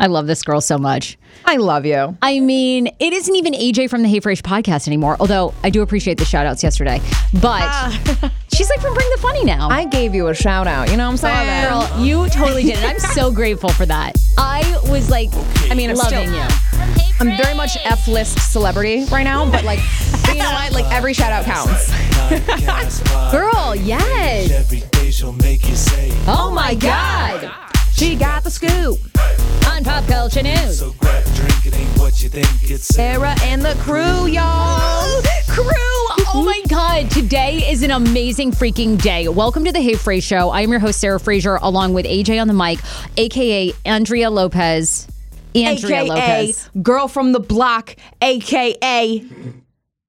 I love this girl so much. I love you. I mean, it isn't even AJ from the Hey Frase podcast anymore, although I do appreciate the shout outs yesterday. But ah. she's like from Bring the Funny now. I gave you a shout out. You know what I'm saying? Girl, you totally did it. I'm so grateful for that. I was like, I mean, I'm loving still- you. I'm very much F list celebrity right now, but like, you know what? Like every shout out counts. Girl, yes. Every day she'll make you say, Oh my oh God. She got the scoop. On Pop Culture News. so grab a drink, it ain't what you think it's. Sarah and the crew, y'all. Crew! Oh my God. Today is an amazing freaking day. Welcome to the Hey Frase Show. I am your host, Sarah Fraser, along with AJ on the mic, aka Andrea Lopez. Andrea AKA Lopez. girl from the block, AKA.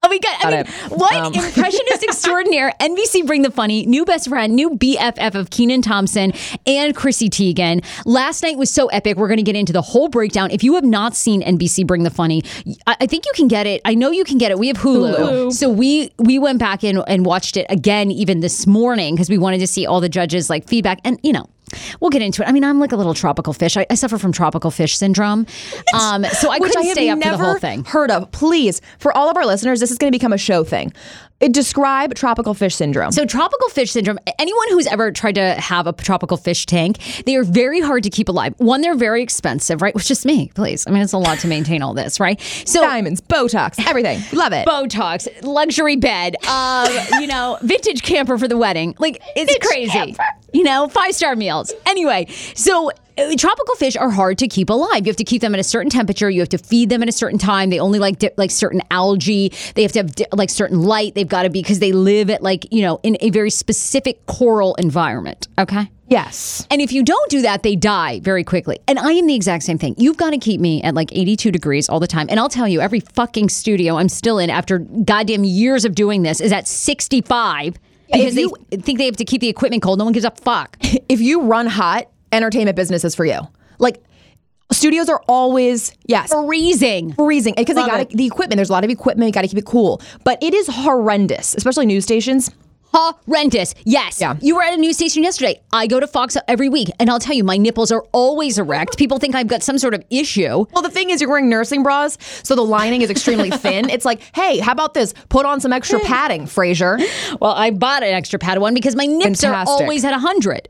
Oh my God. I mean, what Um. impressionist extraordinaire, NBC Bring the Funny, new best friend, new BFF of Kenan Thompson and Chrissy Teigen. Last night was so epic. We're going to get into the whole breakdown. If you have not seen NBC Bring the Funny, I, I think you can get it. I know you can get it. We have Hulu. Hulu. So we we went back in and watched it again even this morning because we wanted to see all the judges like feedback. And, you know, We'll get into it. I mean, I'm like a little tropical fish. I, I suffer from tropical fish syndrome, um, so I Which couldn't I stay up for the whole thing. heard of. Please, for all of our listeners, this is going to become a show thing. Uh, Describe tropical fish syndrome. So, tropical fish syndrome, anyone who's ever tried to have a tropical fish tank, they are very hard to keep alive. One, they're very expensive, right? Which is me, please. I mean, it's a lot to maintain all this, right? So, Diamonds, Botox, everything. Love it. Botox, luxury bed, um, you know, vintage camper for the wedding. Like, it's crazy. You know, five star meals. Anyway, so Uh, tropical fish are hard to keep alive. You have to keep them at a certain temperature. You have to feed them at a certain time. They only like di- like certain algae. They have to have di- like certain light. They've got to be because they live at like you know in a very specific coral environment. Okay. yes. And if you don't do that, they die very quickly. And I am the exact same thing. You've got to keep me at like 82 degrees all the time. And I'll tell you, every fucking studio I'm still in after goddamn years of doing this is at 65 because you- they think they have to keep the equipment cold. No one gives a fuck. If you run hot, entertainment business is for you. Like, Studios are always yes freezing. freezing because they got the equipment. There's a lot of equipment. You got to keep it cool, but it is horrendous, especially news stations. Horrendous. Yes. Yeah. You were at a news station yesterday. I go to Fox every week, and I'll tell you, my nipples are always erect. People think I've got some sort of issue. Well, the thing is, you're wearing nursing bras, so the lining is extremely thin. It's like, hey, how about this? Put on some extra padding, Fraser. Well, I bought an extra pad one because my nips are Fantastic. always at 100.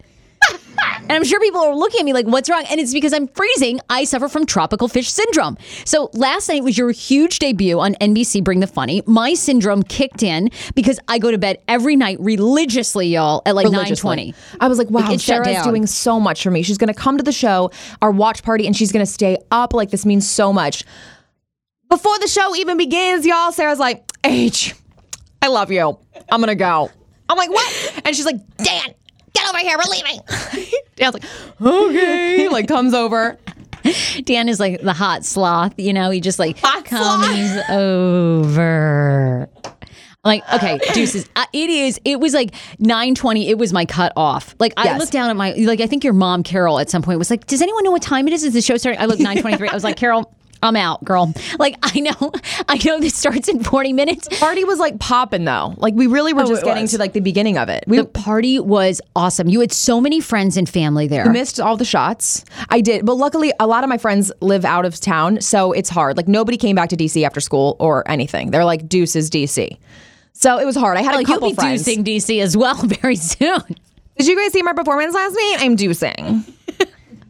And I'm sure people are looking at me like, what's wrong? And it's because I'm freezing. I suffer from tropical fish syndrome. So last night was your huge debut on NBC Bring the Funny. My syndrome kicked in because I go to bed every night religiously, y'all, at like religiously. 920. I was like, wow, shut Sarah's doing so much for me. She's going to come to the show, our watch party, and she's going to stay up. Like, this means so much. Before the show even begins, y'all, Sarah's like, H, I love you. I'm going to go. I'm like, what? And she's like, Dan, get over here. We're leaving. Dan's like, okay. Like, comes over. Dan is like the hot sloth, you know, he just like Hot comes over. Like, okay, deuces. Uh, it is, it was like 920. It was my cut off. Like, I Yes. looked down at my, like, I think your mom, Carol, at some point was like, does anyone know what time it is? Is the show starting? I looked 923. I was like, Carol, I'm out, girl. Like, I know, I know this starts in 40 minutes. Party was like popping though. Like we really were oh, just getting was. to like the beginning of it. We The party was awesome. You had so many friends and family there. missed all the shots. I did, but luckily a lot of my friends live out of town, so it's hard. Like nobody came back to DC after school or anything. They're like deuces DC. So it was hard. I had Oh, a you'll couple be friends. deucing DC as well very soon. Did you guys see my performance last night? I'm deucing.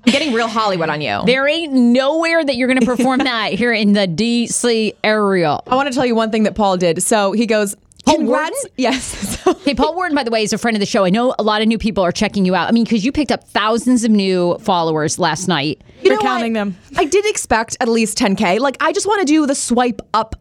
I'm getting real Hollywood on you. There ain't nowhere that you're going to perform that here in the DC area. I want to tell you one thing that Paul did. So he goes, Paul "Congrats!" Warden? Yes. Hey, Paul Warden, by the way, is a friend of the show. I know a lot of new people are checking you out. I mean, because you picked up thousands of new followers last night. You We're counting what? them. I did expect at least 10K. Like, I just want to do the swipe up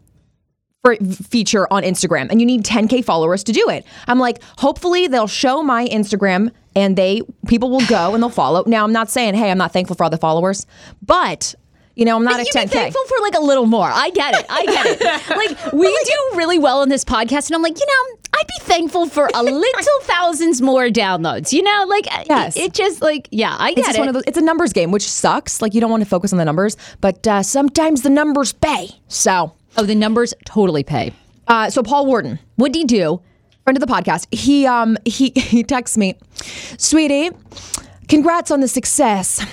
for feature on Instagram, and you need 10K followers to do it. I'm like, hopefully they'll show my Instagram and they people will go and they'll follow. Now, I'm not saying, hey, I'm not thankful for all the followers, but you know, I'm not at be 10K. thankful for like a little more. I get it. I get it. Like we do really well on this podcast, and I'm like, you know, I'd be thankful for a little thousands more downloads. You know, like Yes. it, it just like yeah, I It's get just it. one of those. It's a numbers game, which sucks. Like you don't want to focus on the numbers, but uh, sometimes the numbers pay. So, oh, the numbers totally pay. uh, so Paul Warden, What do he do? friend of the podcast, he um he he texts me, sweetie, congrats on the success.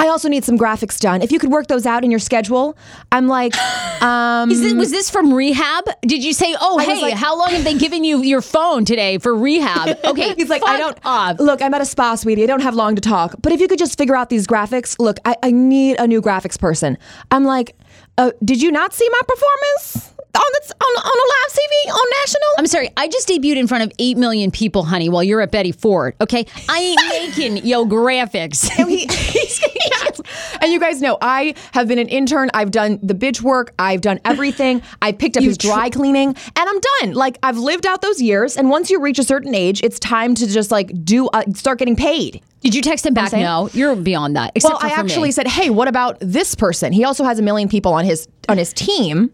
I also need some graphics done. If you could work those out in your schedule, I'm like, um, Is it, was this from rehab? Did you say, "Oh, I hey, like- how long have they given you your phone today for rehab?" Okay, He's like, I don't. off. Look, I'm at a spa, sweetie. I don't have long to talk. But if you could just figure out these graphics, look, I, I need a new graphics person. I'm like, uh, did you not see my performance on the on, on a live TV on national? I'm sorry, I just debuted in front of 8 million people, honey, while you're at Betty Ford, okay? I ain't making yo graphics. Yes. And you guys know I have been an intern. I've done the bitch work. I've done everything. I picked up his dry cleaning, and I'm done. Like I've lived out those years. And once you reach a certain age, it's time to just like do uh, start getting paid. Did you text him back? No, you're beyond that. Except Well, for I for me. actually said, "Hey, what about this person? He also has a million people on his on his team."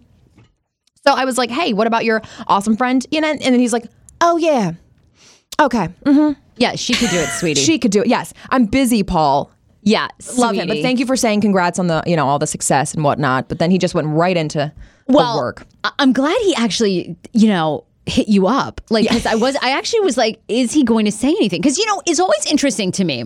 So I was like, "Hey, what about your awesome friend?" You know, and then he's like, "Oh yeah, okay, mm-hmm. Yeah, she could do it, sweetie. she could do it." Yes, I'm busy, Paul. Yeah, Love him, but thank you for saying congrats on the you know all the success and whatnot. But then he just went right into well, the work. I- I'm glad he actually, you know, hit you up. Like, because I was, I actually was like, is he going to say anything? Because you know, it's always interesting to me.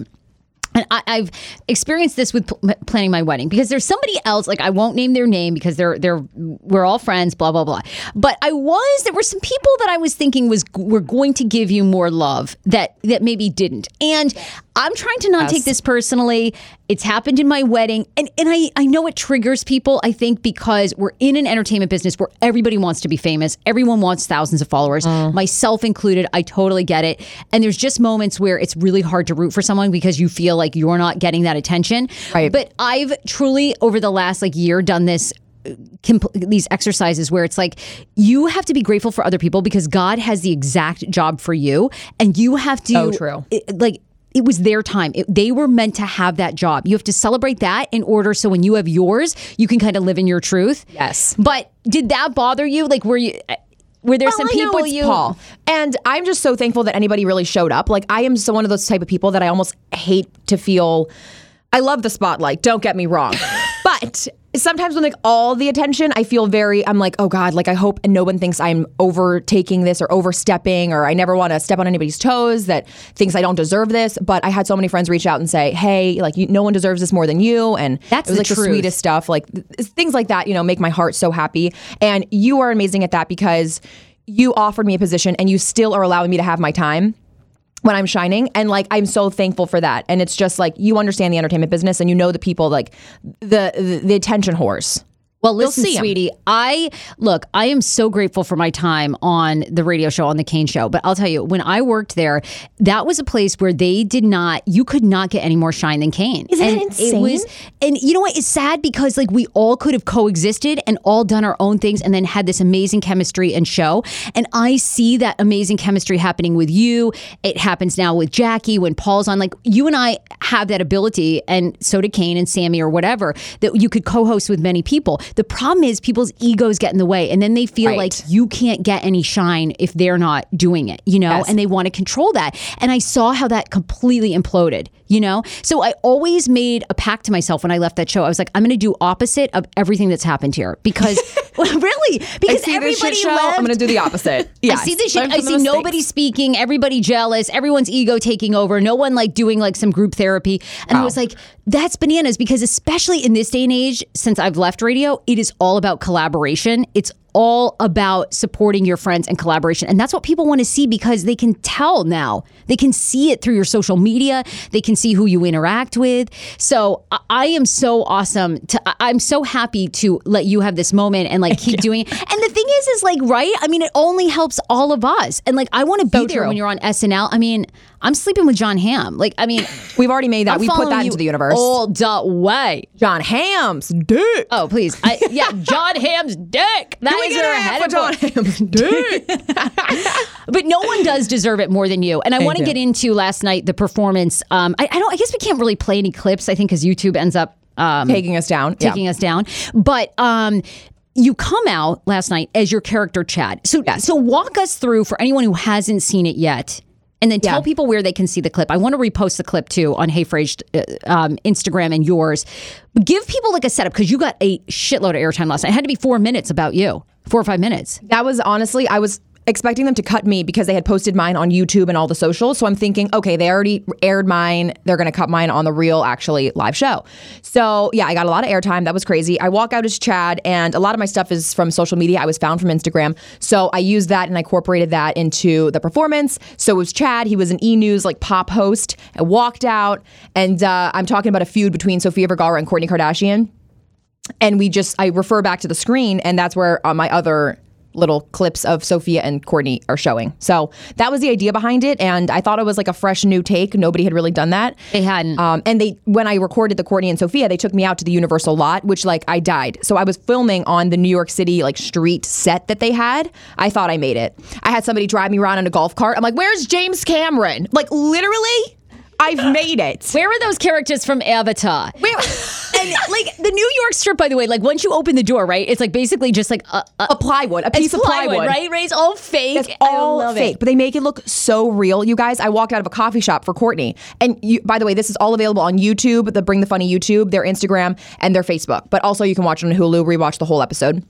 I, I've experienced this with pl- planning my wedding because there's somebody else. Like I won't name their name because they're they're we're all friends. Blah blah blah. But I was there were some people that I was thinking was were going to give you more love that that maybe didn't. And I'm trying to not take this personally. It's happened in my wedding, and and I I know it triggers people. I think because we're in an entertainment business where everybody wants to be famous. Everyone wants thousands of followers, mm. myself included. I totally get it. And there's just moments where it's really hard to root for someone because you feel like you're not getting that attention. Right. But I've truly over the last like year done this uh, compl- these exercises where it's like you have to be grateful for other people because God has the exact job for you and you have to So true. it- like it was their time. It, they were meant to have that job. You have to celebrate that in order so when you have yours, you can kind of live in your truth. Yes. But did that bother you? Like were you were there some I people you Paul, and I'm just so thankful that anybody really showed up. Like I am so one of those type of people that I almost hate to feel I love the spotlight. Don't get me wrong, but sometimes when like all the attention, I feel very. I'm like, oh god, like I hope no one thinks I'm overtaking this or overstepping, or I never want to step on anybody's toes that thinks I don't deserve this. But I had so many friends reach out and say, hey, like you, no one deserves this more than you, and That's it was the like the sweetest stuff. Like th- things like that, you know, make my heart so happy. And you are amazing at that because you offered me a position and you still are allowing me to have my time when I'm shining. And like, I'm so thankful for that. And it's just like, you understand the entertainment business and you know the people, like the, the, the attention whores. Well, listen, sweetie, I look, I am so grateful for my time on the radio show, on the Kane show. But I'll tell you, when I worked there, that was a place where they did not, you could not get any more shine than Kane. Isn't that and insane? It was, and you know what? It's sad because like we all could have coexisted and all done our own things and then had this amazing chemistry and show. And I see that amazing chemistry happening with you. It happens now with Jackie when Paul's on. Like you and I have that ability, and so did Kane and Sammy or whatever, that you could co host with many people. The problem is people's egos get in the way, and then they feel Right. like you can't get any shine if they're not doing it, you know, Yes. and they want to control that. And I saw how that completely imploded, you know? So I always made a pact to myself when I left that show. I was like, I'm going to do opposite of everything that's happened here because, really, because I see this everybody show, left. I'm going to do the opposite. Yes. I see this shit. I see the nobody mistakes. speaking, everybody jealous, everyone's ego taking over, no one like doing like some group therapy. And I was like, that's bananas because especially in this day and age, since I've left radio, it is all about collaboration. It's all about supporting your friends and collaboration. And that's what people want to see because they can tell now. They can see it through your social media. They can see who you interact with. So I, am so awesome. To, I'm so happy to let you have this moment and like keep doing it. And the thing is, is like, right? I mean, it only helps all of us. And like, I want to be So there true. when you're on SNL. I mean, I'm sleeping with Jon Hamm. Like, I mean, We've already made that. I'm we put following that you into the universe. all the way. Jon Hamm's dick. Oh, please. I, yeah, Jon Hamm's dick. That is an head of Jon Hamm's dick. But no one does deserve it more than you. And I want to you. get into last night the performance. Um, I, I don't. I guess we can't really play any clips. I think because YouTube ends up um, Taking us down. Yeah. taking us down. But um, you come out last night as your character Chad. So so walk us through for anyone who hasn't seen it yet. And then tell people where they can see the clip. I want to repost the clip too on Hey Fraged uh, um, Instagram and yours. Give people like a setup because you got a shitload of airtime last night. It had to be four minutes about you, four or five minutes. That was honestly, I was expecting them to cut me because they had posted mine on YouTube and all the socials. So I'm thinking, okay, they already aired mine. They're going to cut mine on the real, actually, live show. So yeah, I got a lot of airtime. That was crazy. I walk out as Chad, and a lot of my stuff is from social media. I was found from Instagram. So I used that and I incorporated that into the performance. So it was Chad. He was an e news like pop host. I walked out, and uh, I'm talking about a feud between Sofia Vergara and Kourtney Kardashian and we just I refer back to the screen, and that's where uh, my other little clips of Sofia and Kourtney are showing. So that was the idea behind it, and I thought it was like a fresh new take. Nobody had really done that. They hadn't. Um, and they when I recorded the Kourtney and Sofia, they took me out to the Universal lot, which like I died. So I was filming on the New York City like street set that they had. I thought I made it. I had somebody drive me around in a golf cart. I'm like, "Where's James Cameron?" Like literally, I've made it. Where are those characters from Avatar? Where- and like the New York strip, by the way, like once you open the door, right? It's like basically just like a, a, a plywood, a piece of plywood, right? Right? It's all fake. All fake, it. but they make it look so real. You guys, I walked out of a coffee shop for Kourtney, and you, by the way, this is all available on YouTube, the Bring the Funny YouTube, their Instagram, and their Facebook. But also, you can watch it on Hulu. Rewatch the whole episode.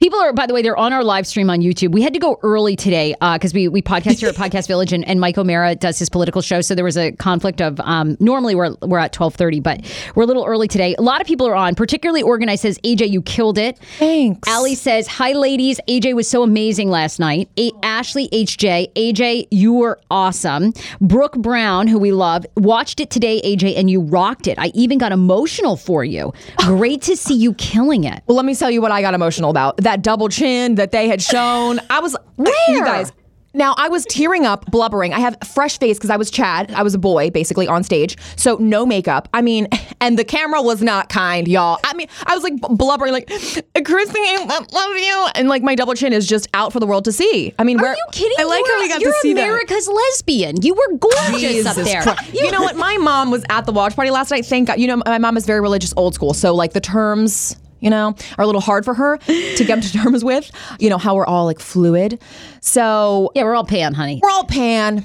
People are, by the way, they're on our live stream on YouTube. We had to go early today because we we podcast here at Podcast Village, and, and Mike O'Meara does his political show. So there was a conflict of um, normally we're we're at twelve thirty, but we're a little early today. A lot of people are on. Particularly organized says AJ, you killed it. Thanks. Allie says, Hi, ladies. AJ was so amazing last night. A- Ashley HJ, AJ, you were awesome. Brooke Brown, who we love, watched it today, AJ, and you rocked it. I even got emotional for you. Great to see you killing it. Well, let me tell you what I got emotional about. That double chin that they had shown. I was Where? You guys. Now I was tearing up, blubbering. I have fresh face because I was Chad. I was a boy, basically on stage, so no makeup. I mean, and the camera was not kind, y'all. I mean, I was like blubbering, like Chrissy, I love you, and like my double chin is just out for the world to see. I mean, Are where you kidding? I like you how we got to see that. America's lesbian. You were gorgeous up there. Christ. You know what? My mom was at the watch party last night. Thank God. You know, my mom is very religious, old school. So like the terms, you know, are a little hard for her to get to terms with. You know how we're all like fluid. So Yeah, we're all pan, honey. we're all pan.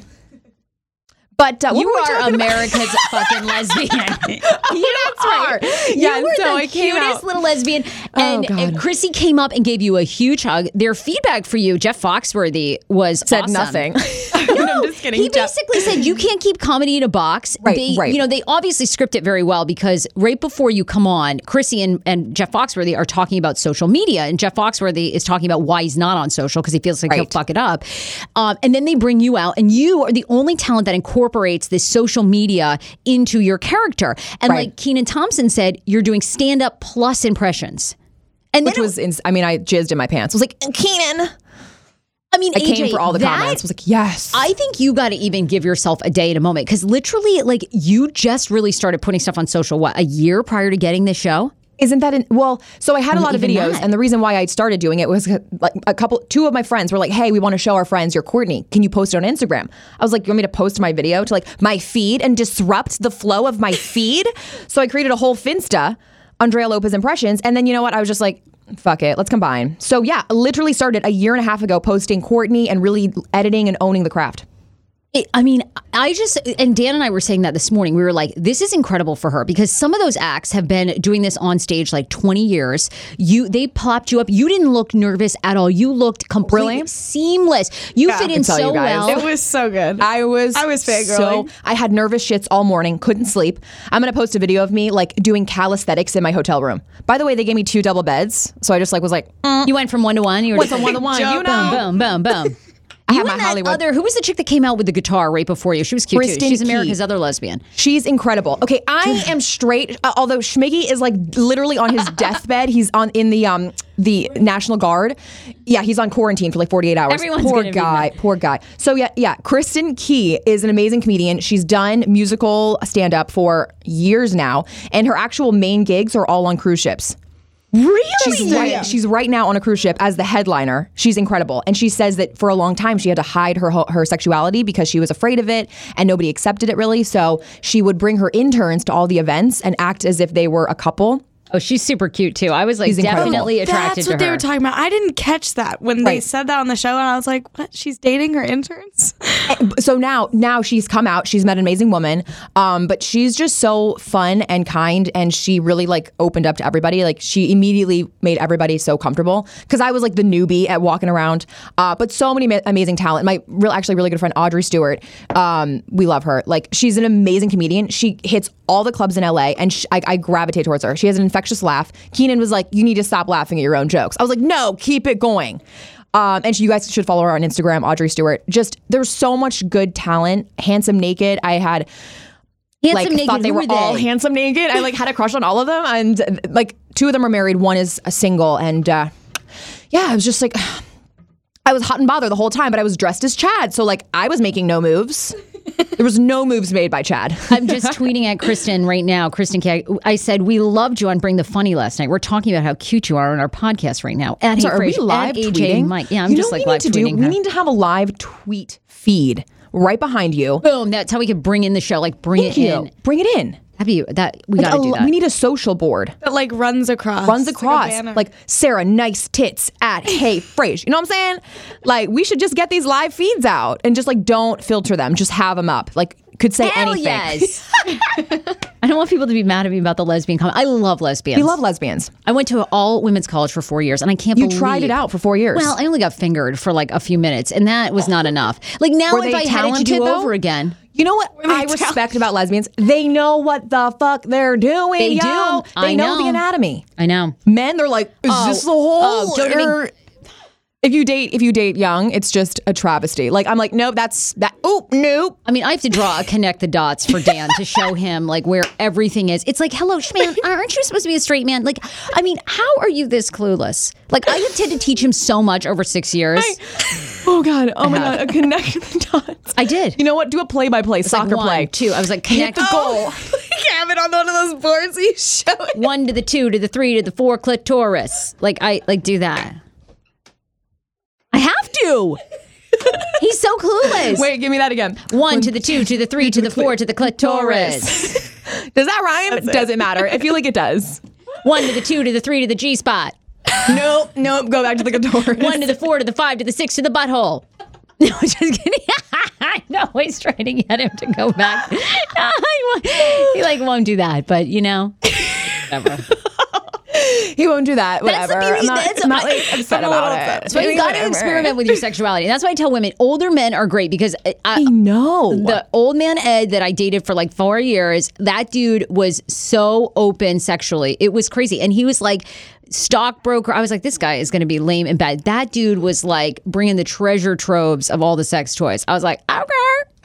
But uh, You are talking about? America's fucking lesbian. you are. Yeah, Yeah, you were so the cutest little lesbian. And, God. and Chrissy came up and gave you a huge hug. Their feedback for you, Jeff Foxworthy, was Said awesome. nothing. No, I'm just kidding. He Jeff- basically said you can't keep comedy in a box. Right, they, right. You know, they obviously script it very well because right before you come on, Chrissy and, and Jeff Foxworthy are talking about social media, and Jeff Foxworthy is talking about why he's not on social because he feels like he'll fuck it up. Um, and then they bring you out, and you are the only talent that incorporates this social media into your character. And Right. like Kenan Thompson said, you're doing stand up plus impressions. And Which was, ins- I mean, I jizzed in my pants. I was like, Kenan. I mean, I AJ, came for all the that- comments. I was like, yes. I think you got to even give yourself a day and a moment because literally, like, you just really started putting stuff on social, what, a year prior to getting this show? Isn't that in, well? So I had a lot of videos, that. and the reason why I started doing it was like a couple, two of my friends were like, "Hey, we want to show our friends your Kourtney. Can you post it on Instagram?" I was like, "You want me to post my video to like my feed and disrupt the flow of my feed?" So I created a whole Finsta, Andrea Lopez impressions, and then you know what? I was just like, "Fuck it, let's combine." So yeah, literally started a year and a half ago posting Kourtney and really editing and owning the craft. It, I mean, I just, and Dan and I were saying that this morning. We were like, this is incredible for her because some of those acts have been doing this on stage like 20 years. You, they popped you up. You didn't look nervous at all. You looked completely Really? seamless. You fit in so well. It was so good. I was I was so. I had nervous shits all morning, couldn't sleep. I'm gonna post a video of me like doing calisthenics in my hotel room. By the way, they gave me two double beds, so I just like was like, mm. you went from one to one. You were Went just from one to one, you know. Boom, boom, boom, boom. I you had my Hollywood. other. Who was the chick that came out with the guitar right before you? She was cute too. Kristin She's Key. America's other lesbian. She's incredible. Okay, I am straight. Uh, although Schmiggy is like literally on his deathbed, he's on in the um the National Guard. Yeah, he's on quarantine for like 48 hours. Everyone's poor guy. Poor guy. So yeah, yeah. Kristin Key is an amazing comedian. She's done musical stand up for years now, and her actual main gigs are all on cruise ships. Really? She's right, she's right now on a cruise ship as the headliner. She's incredible, and she says that for a long time she had to hide her her sexuality because she was afraid of it, and nobody accepted it really. So she would bring her interns to all the events and act as if they were a couple. Oh, she's super cute too. I was like She's incredible. definitely attracted to her. That's what they were talking about. I didn't catch that when they Right. said that on the show, and I was like, "What? She's dating her interns?" So now, now she's come out. She's met an amazing woman, um, but she's just so fun and kind, and she really like opened up to everybody. Like she immediately made everybody so comfortable because I was like the newbie at walking around. Uh, but so many ma- amazing talent. My real, actually really good friend Audrey Stewart. Um, we love her. Like she's an amazing comedian. She hits all the clubs in LA, and sh I, I gravitate towards her. She has an infectious laugh. Kenan was like, "You need to stop laughing at your own jokes." I was like, "No, keep it going." Um, and you guys should follow her on Instagram, Audrey Stewart. Just there's so much good talent. Handsome naked. I had Handsome like naked. thought they who were, all handsome naked. I like had a crush on all of them, and like two of them are married. One is a single, and uh, yeah, I was just like. I was hot and bothered the whole time, but I was dressed as Chad. So, like, I was making no moves. there was no moves made by Chad. I'm just tweeting at Kristin right now. Kristin K. I said we loved you on Bring the Funny last night. We're talking about how cute you are on our podcast right now. At So Hey are we live tweeting? Mike. Yeah, I'm you just know like what we live need to do? tweeting We need to have a live tweet feed right behind you. Boom. That's how we could bring in the show. Like bring Thank it you. in. Bring it in. Have you that? We Like got to a do that. We need a social board. that like runs across, runs across. like. Like, Sarah, nice tits at Hey Frase. You know what I'm saying? Like we should just get these live feeds out and just like don't filter them. Just have them up. Like could say Hell anything. yes. I don't want people to be mad at me about the lesbian comment. I love lesbians. We love lesbians. I went to all women's college for four years, and I can't You believe tried it out for four years. Well, I only got fingered for like a few minutes, and that was not enough. Like now, Were if they I had it to do though? over again, You know what I respect about lesbians? They know what the fuck they're doing. They yo. do. They I know. the anatomy. I know. Men, they're like, is Oh, this the whole? oh, don't even- or- if you date, if you date young, it's just a travesty. Like I'm like, nope, that's that. Oh, nope. I mean, I have to draw a connect the dots for Dan to show him like where everything is. It's like, hello, Schman, aren't you supposed to be a straight man? Like, I mean, how are you this clueless? Like, I had to teach him so much over six years. Oh God. Oh my God. A connect the dots. I did. You know what? Do a play-by-play It's like soccer one, play. two. I was like, connect the goal. have it on one of those boards you show it. One to the two to the three to the four clitoris. Like I like do that. I. He's so clueless. Wait, give me that again. One to the two to the three to the four to the clitoris. Does that rhyme? Doesn't matter. I feel like it does. One to the two to the three to the G spot. nope, nope. Go back to the clitoris. One to the four to the five to the six to the butthole. No, just kidding. I know he's trying to get him to go back. No, he, won't- he like won't do that, but you know, whatever. He won't do that. That's the Whatever. beauty- I'm not, that's- I'm not like, upset I'm a little about upset. it. So you got to experiment with your sexuality. And that's why I tell women older men are great because I, I know. the old man Ed that I dated for like four years, that dude was so open sexually. It was crazy. And he was like, stockbroker. I was like, this guy is going to be lame and bad. That dude was like bringing the treasure troves of all the sex toys. I was like, okay,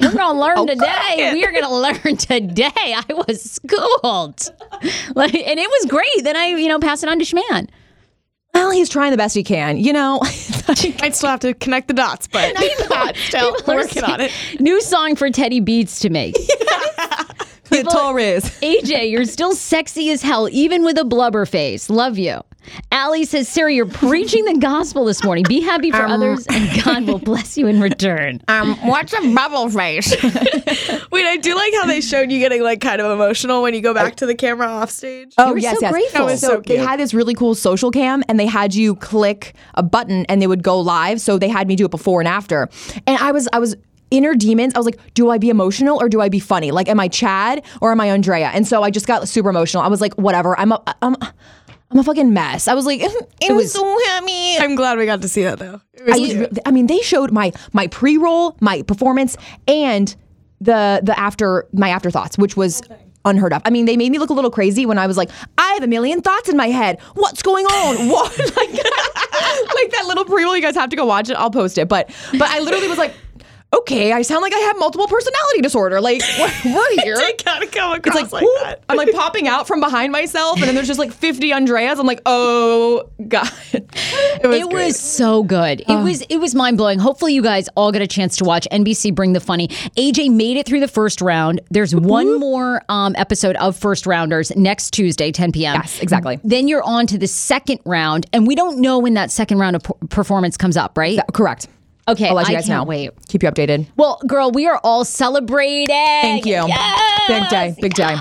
we're going to learn today. We are going to learn today. I was schooled. Like, and it was great. Then I, you know, pass it on to Schman. well, he's trying the best he can. You know. I'd still have to connect the dots, but still People working on it. New song for Teddy Beats to make. the Torres. AJ, you're still sexy as hell, even with a blubber face. Love you. Allie says, Sarah, you're preaching the gospel this morning. Be happy for others, and God will bless you in return. Um, what's a bubble face? Wait, I do like how they showed you getting like kind of emotional when you go back to the camera off stage. Oh were yes, so yes. grateful. That was so so they had this really cool social cam, and they had you click a button, and they would go live. So they had me do it before and after, and I was I was inner demons. I was like, do I be emotional or do I be funny? Like, am I Chad or am I Andrea? And so I just got super emotional. I was like, whatever. I'm a I'm. I'm a fucking mess. I was like, it, was so happy. I'm glad we got to see that though. It was I, was, I mean, they showed my my pre roll, my performance, and the the after my afterthoughts, which was unheard of. I mean, they made me look a little crazy when I was like, I have a million thoughts in my head. What's going on? What? like, like that little pre roll. You guys have to go watch it. I'll post it. But but I literally was like. Okay, I sound like I have multiple personality disorder. Like we're, we're here. It kind of come It's across like, like, that. I'm like popping out from behind myself, and then there's just like 50 Andreas. I'm like, oh god. It was, It great. was so good. It was it was mind blowing. Hopefully, you guys all get a chance to watch NBC Bring the Funny. AJ made it through the first round. There's one more um, episode of First Rounders next Tuesday, 10 p.m. Yes, exactly. Then you're on to the second round, and we don't know when that second round of performance comes up, right? Correct. Okay, I'll let you I guys can't know. wait. Keep you updated. Well, girl, we are all celebrating. Thank you. Yes! Big day. Big day.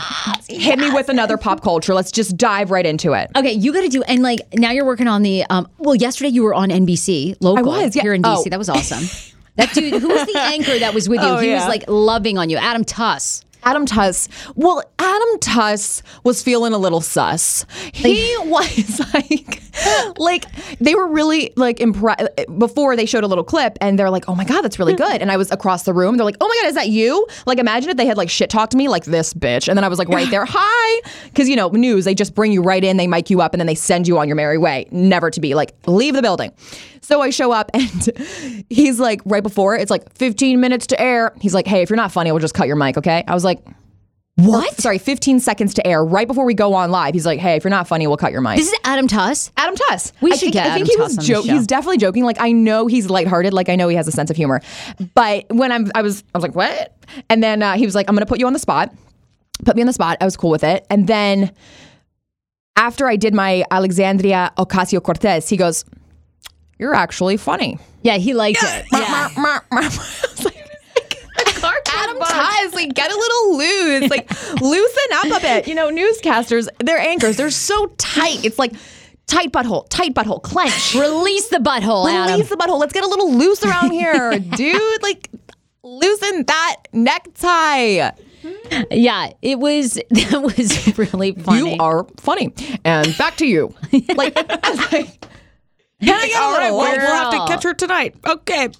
Hit me with another pop culture. Let's just dive right into it. Okay, you got to do, and like now you're working on the. Um, well, yesterday you were on NBC local. I was, yeah. Here in DC, Oh. that was awesome. that dude, who was the anchor that was with you? Oh, he was like loving on you, Adam Tuss. Adam Tuss. Well, Adam Tuss was feeling a little sus. He was like, like they were really like impressed before they showed a little clip, and they're like, "Oh my god, that's really good." And I was across the room. They're like, "Oh my god, is that you?" Like, imagine if they had like shit talked to me like this bitch, and then I was like right there, "Hi," because you know news they just bring you right in, they mic you up, and then they send you on your merry way, never to be like leave the building. So I show up, and he's like right before it's like 15 minutes to air. He's like, "Hey, if you're not funny, we'll just cut your mic, okay?" I was like. What? Sorry, 15 seconds to air right before we go on live. He's like, "Hey, if you're not funny, we'll cut your mic." This is Adam Tuss. Adam Tuss. We I should think, get I think Adam he Tuss was joking. He's definitely joking. Like I know he's lighthearted. Like I know he has a sense of humor. But when I'm, I was, I was like, "What?" And then uh, he was like, "I'm going to put you on the spot." Put me on the spot. I was cool with it. And then after I did my Alexandria Ocasio Cortez, he goes, "You're actually funny." Yeah, he liked it. Yeah. I was like, Adam Tuss, like get a little loose, like loosen up a bit. You know, newscasters, they're anchors, they're so tight. It's like tight butthole, tight butthole, clench. Release the butthole, Adam. Release the butthole. Let's get a little loose around here, dude. Like loosen that necktie. Yeah, it was. That was really funny. You are funny. And back to you. Like, I was like can I All right, little well, we'll have to catch her tonight. Okay.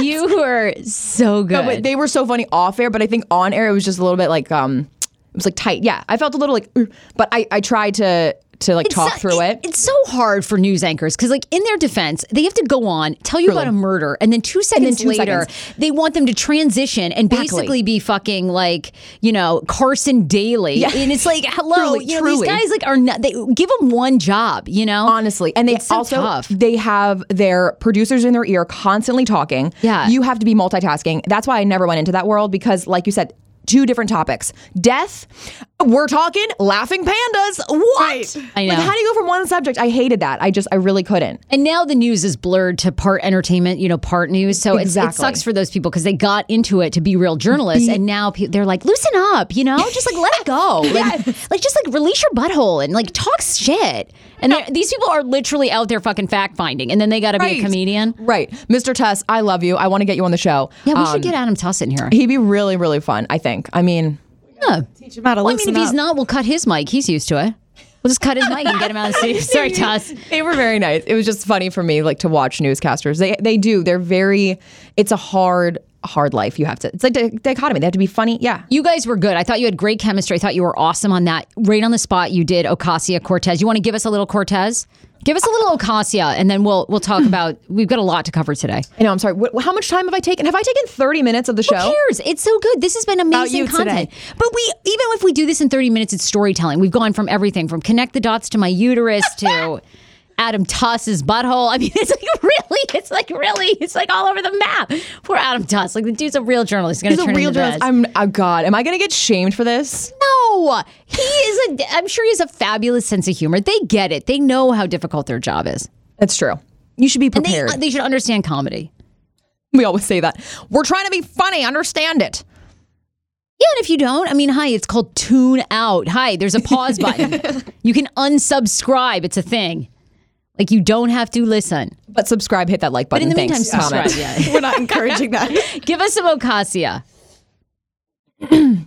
You were so good. No, but they were so funny off air, but I think on air it was just a little bit like um it was like tight. Yeah. I felt a little like but I I tried to to like talk so- through it. It's so hard for news anchors because, like, in their defense, they have to go on, tell you about a murder, and then two seconds two later, seconds. they want them to transition and Exactly. basically be fucking like, you know, Carson Daly. And it's like, hello, Truly, you know, truly. these guys like are not. They give them one job, you know. Honestly, and they It's so also tough. they have their producers in their ear constantly talking. Yeah. you have to be multitasking. That's why I never went into that world because, like you said, two different topics: death, We're talking laughing pandas. What? Right. I know. Like, how do you go from one subject? I hated that. I just, I really couldn't. And now the news is blurred to part entertainment, you know, part news. So it's, it Exactly. sucks for those people because they got into it to be real journalists, and now pe- they're like, loosen up, you know, just like let it go, like, like just like release your butthole and like talk shit. And they're- these people are literally out there fucking fact finding, and then they got to be a comedian. Right. Mr. Tuss, I love you. I want to get you on the show. Yeah, we Um, should get Adam Tuss in here. He'd be really, really fun, I think. I mean, Yeah. Teach him how to Well, I mean, if he's up. not, we'll cut his mic. He's used to it. We'll just cut his mic and get him out of the studio. Sorry, Tuss. they were very nice. It was just funny for me, like to watch newscasters. They they do. They're very. It's a hard, hard life. You have to. It's like a dichotomy. They have to be funny. Yeah. You guys were good. I thought you had great chemistry. I thought you were awesome on that. Right on the spot, you did Ocasio Cortez. You want to give us a little Cortez? Give us a little Ocasio, and then we'll we'll talk hmm. about. We've got a lot to cover today. I know. I'm sorry. What, how much time have I taken? Have I taken 30 minutes of the show? Who cares? It's so good. This has been amazing you content. today. But we even if we do this in 30 minutes, it's storytelling. We've gone from everything from connect the dots to my uterus to Adam Tuss's butthole. I mean, it's like really, it's like really, it's like all over the map. Poor Adam Tuss. Like the dude's a real journalist. He's He's a real journalist. this. I'm. Oh God. Am I going to get shamed for this? No, he is a. I'm sure he has a fabulous sense of humor. They get it. They know how difficult their job is, That's true. You should be and they prepared. they should understand comedy. we always say that. We're trying to be funny. Understand it. Yeah, and if you don't, I mean, hi, it's called tune out. Hi, there's a pause button. you can unsubscribe. It's a thing. Like you don't have to listen. But subscribe. Hit that like But button. in the meantime, Thanks. subscribe. Yeah. We're not encouraging that. Give us some Ocasio.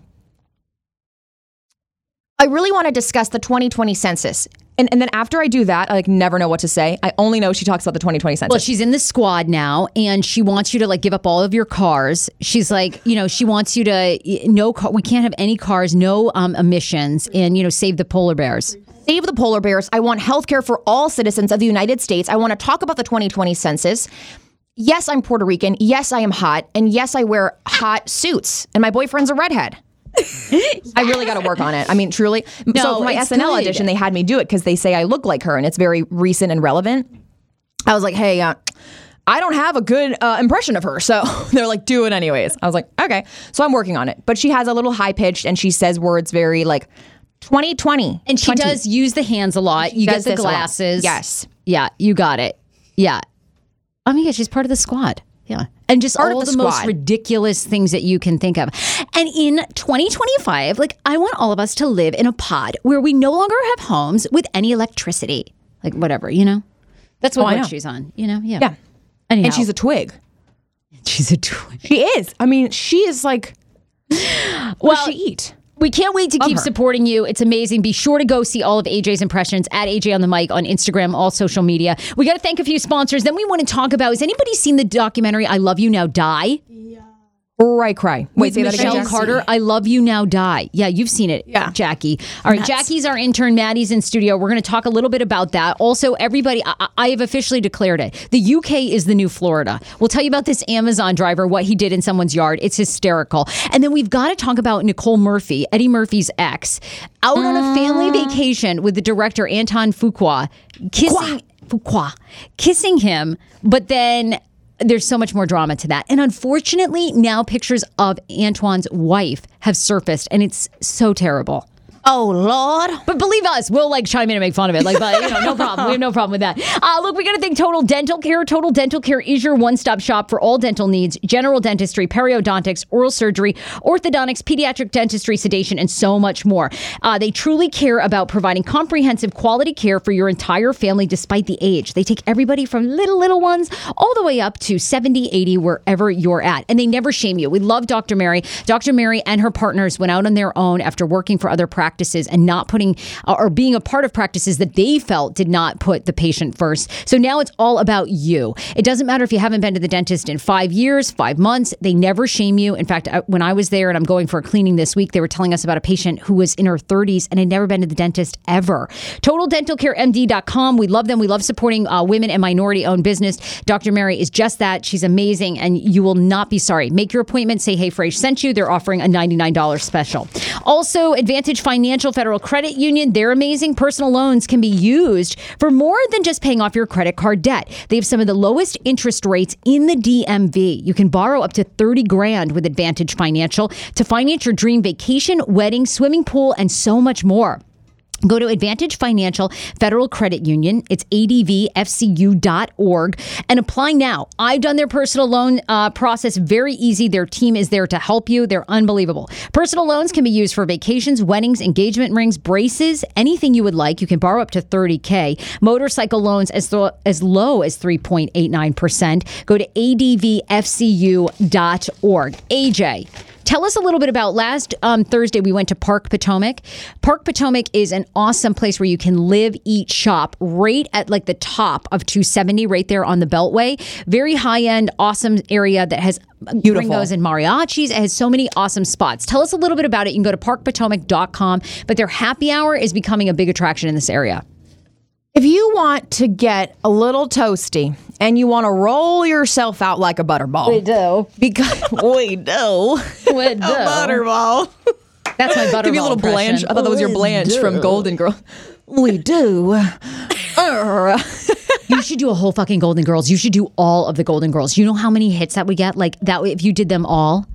I really want to discuss the 2020 census. And, and then after I do that, I like never know what to say. I only know she talks about the 2020 census. Well, she's in the squad now, and she wants you to like give up all of your cars. She's like, you know, she wants you to no car. We can't have any cars, no um, emissions, and you know, save the polar bears. Save the polar bears. I want health care for all citizens of the United States. I want to talk about the 2020 census. Yes, I'm Puerto Rican. Yes, I am hot. And yes, I wear hot suits. And my boyfriend's a redhead. I really got to work on it. I mean, truly. so No, for my SNL good. audition, they had me do it because they say I look like her and it's very recent and relevant. I was like, hey, uh, I don't have a good uh, impression of her. So they're like, do it anyways. I was like, okay. So I'm working on it. But she has a little high pitched and she says words very like 2020. And she 20. does use the hands a lot. You get the this a lot. glasses. Yes. Yeah, you got it. Yeah. I mean, god, she's part of the squad. Yeah. And just Part of all the the, most ridiculous things that you can think of. And in 2025, like I want all of us to live in a pod where we no longer have homes with any electricity. Like whatever, you know? That's what, Oh, what she's on, you know? Yeah. Yeah. Anyhow, And she's a twig. she's a twig. She is. I mean, she is like, what Well, does she eat? We can't wait to keep her. supporting you. It's amazing. Be sure to go see all of AJ's impressions at AJ on the mic on Instagram, all social media. We got to thank a few sponsors. Then we want to talk about has anybody seen the documentary I Love You Now Die? Right cry. Wait, say that Michelle again. Carter, I Love You Now Die. Yeah, you've seen it, Yeah. Jackie. All right, Jackie's our intern. Maddie's in studio. We're going to talk a little bit about that. Also, everybody, I, I have officially declared it. The UK is the new Florida. We'll tell you about this Amazon driver, what he did in someone's yard. It's hysterical. And then we've got to talk about Nicole Murphy, Eddie Murphy's ex, out on a family ah. vacation with the director Antoine Fuqua, kissing Fuqua, kissing him, but then there's so much more drama to that. And unfortunately, now pictures of Antoine's wife have surfaced, and it's so terrible. Oh, Lord. But believe us, we'll like chime in and make fun of it. Like, but, you know, no problem. We have no problem with that. Uh, look, we got to think Total Dental Care. Total Dental Care is your one-stop shop for all dental needs: general dentistry, periodontics, oral surgery, orthodontics, pediatric dentistry, sedation, and so much more. Uh, they truly care about providing comprehensive, quality care for your entire family, despite the age. They take everybody from little little ones all the way up to 70, 80, wherever you're at, and they never shame you. We love Dr. Mary. Dr. Mary and her partners went out on their own after working for other practices and not putting uh, or being a part of practices that they felt did not put the patient first. So now it's all about you. It doesn't matter if you haven't been to the dentist in five years, five months. They never shame you. In fact, when I was there and I'm going for a cleaning this week, they were telling us about a patient who was in her 30s and had never been to the dentist ever. TotalDentalCareMD.com. We love them. We love supporting uh, women and minority owned business. Dr. Mary is just that. She's amazing and you will not be sorry. Make your appointment. Say, hey, Frase sent you. They're offering a $99 special. Also, Advantage Financial Federal Credit Union, they're amazing. Personal loans can be used for more than just paying off your credit card debt. They have some of the lowest interest rates in the DMV. You can borrow up to 30 grand with Advantage Financial to finance your dream vacation, wedding, swimming pool, and so much more. Go to Advantage Financial Federal Credit Union. It's advfcu.org and apply now. I've done their personal loan uh, process very easy. Their team is there to help you. They're unbelievable. Personal loans can be used for vacations, weddings, engagement rings, braces, anything you would like. You can borrow up to 30K. Motorcycle loans as, th- as low as 3.89%. Go to advfcu.org. AJ. Tell us a little bit about last um, Thursday. We went to Park Potomac. Park Potomac is an awesome place where you can live, eat, shop right at like the top of 270, right there on the Beltway. Very high end, awesome area that has Beautiful. gringos and mariachis. It has so many awesome spots. Tell us a little bit about it. You can go to parkpotomac.com. But their happy hour is becoming a big attraction in this area. If you want to get a little toasty and you want to roll yourself out like a butterball, We do. because we do. We do. Butterball. That's my butterball Give me a little impression. Blanche. I thought that was your Blanche from Golden Girl. We do. You should do a whole fucking Golden Girls. You should do all of the Golden Girls. You know how many hits that we get? Like that, if you did them all,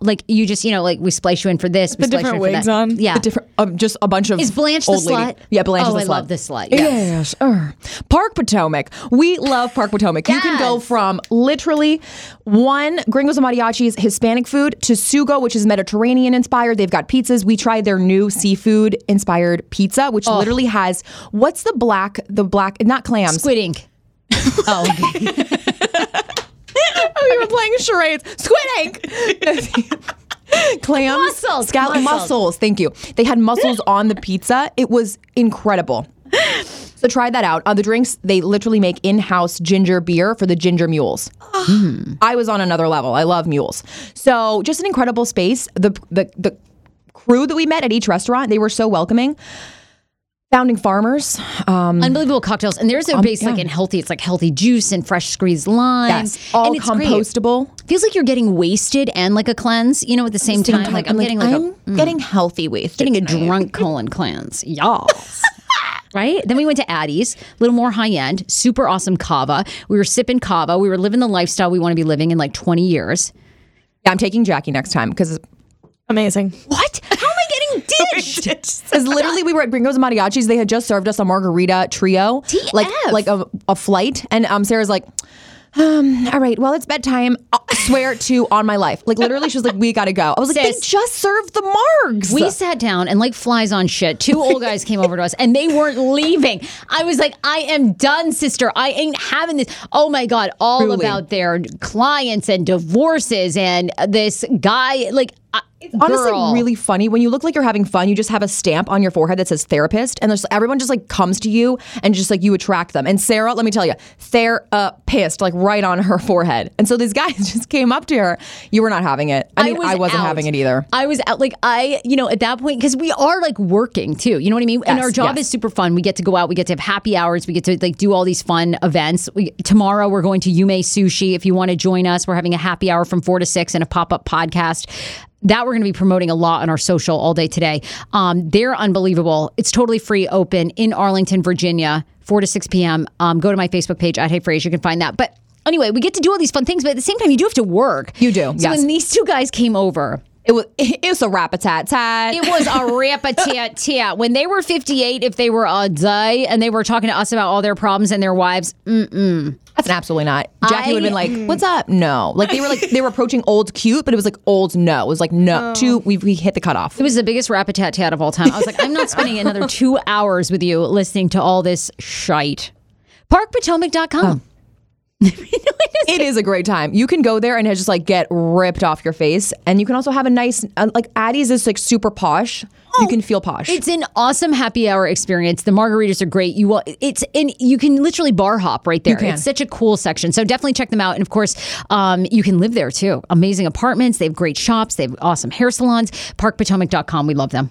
like you just, you know, like we splice you in for this, The different wigs on? Yeah. The different, um, just a bunch of Is Blanche the lady- slut? Yeah, Blanche oh, the I slut. love this slut. Yes. Yes. er. Park Potomac. We love Park Potomac. You can go from literally one Gringos and Mariachis Hispanic food to Sugo, which is Mediterranean inspired. They've got pizzas. We tried their new seafood inspired pizza, which Oh. literally has what's the black, the black, not clams. Squid ink. oh. we were playing charades. Squid ink. Clams, Mussels, scallop mussels. mussels. Thank you. They had mussels on the pizza. It was incredible. So try that out. Uh, the drinks they literally make in-house ginger beer for the ginger mules. I was on another level. I love mules. So just an incredible space. The the the crew that we met at each restaurant they were so welcoming. Founding farmers. Um, Unbelievable cocktails. And there's a base like yeah. in healthy, it's like healthy juice and fresh squeezed lime. yes, all and it's great. compostable. Feels like you're getting wasted and like a cleanse, you know, at the same time. Like I'm, getting like I'm a getting healthy waste. getting a drunk colon cleanse. Y'all. right? Then we went to Addie's, a little more high end, super awesome kava. We were sipping kava. We were living the lifestyle we want to be living in like 20 years. Yeah, I'm taking Jackie next time because Amazing. What? How am I getting? Because literally, we were at Gringos and Mariachis. They had just served us a margarita trio, TF. like like a, a flight. And um, Sarah's like, um, all right, well, it's bedtime. I swear to on my life. Like literally, she was like, we gotta go. I was like, Sis. they just served the margs. We sat down and like flies on shit. Two old guys came over to us and they weren't leaving. I was like, I am done, sister. I ain't having this. Oh my God. All Truly. about their clients and divorces and this guy. Like, I, Honestly, girl. really funny. When you look like you're having fun, you just have a stamp on your forehead that says therapist, and there's everyone just like comes to you and just like you attract them. And Sarah, let me tell you, therapist, like right on her forehead. And so these guys just came up to her. You were not having it. I mean, I, was wasn't out. having it either. I was out. Like I, you know, at that point, because we are like working too. You know what I mean? and our job yes. is super fun. We get to go out. We get to have happy hours. We get to like do all these fun events. We, tomorrow we're going to Yume Sushi. If you want to join us, we're having a happy hour from four to six and a pop up podcast. That we're going to be promoting a lot on our social all day today. Um, they're unbelievable. It's totally free, open in Arlington, Virginia, 4 to 6 p.m. Um, go to my Facebook page at Hey Frase. You can find that. But anyway, we get to do all these fun things, but at the same time, you do have to work. You do, So yes. when these two guys came over, It was it was a rap a tat tat. it was a rip a tat tat. When they were 58, if they were a day and they were talking to us about all their problems and their wives, mm, That's absolutely not. Jackie I- would have been like, "What's up?" No, like they were like they were approaching old cute, but it was like old no. It was like no, two. We we hit the cutoff. it was the biggest rap a tat tat of all time. I was like, I'm not spending another two hours with you listening to all this shite. ParkPotomac.com. It is a great time. You can go there and just like get ripped off your face, and you can also have a nice uh, like Addie's is like super posh. you can feel posh. It's an awesome happy hour experience. The margaritas are great. You will, it's and you can literally bar hop right there. It's such a cool section. So definitely check them out. And of course, um, you can live there too. Amazing apartments. They have great shops. They have awesome hair salons. ParkPotomac.com. We love them.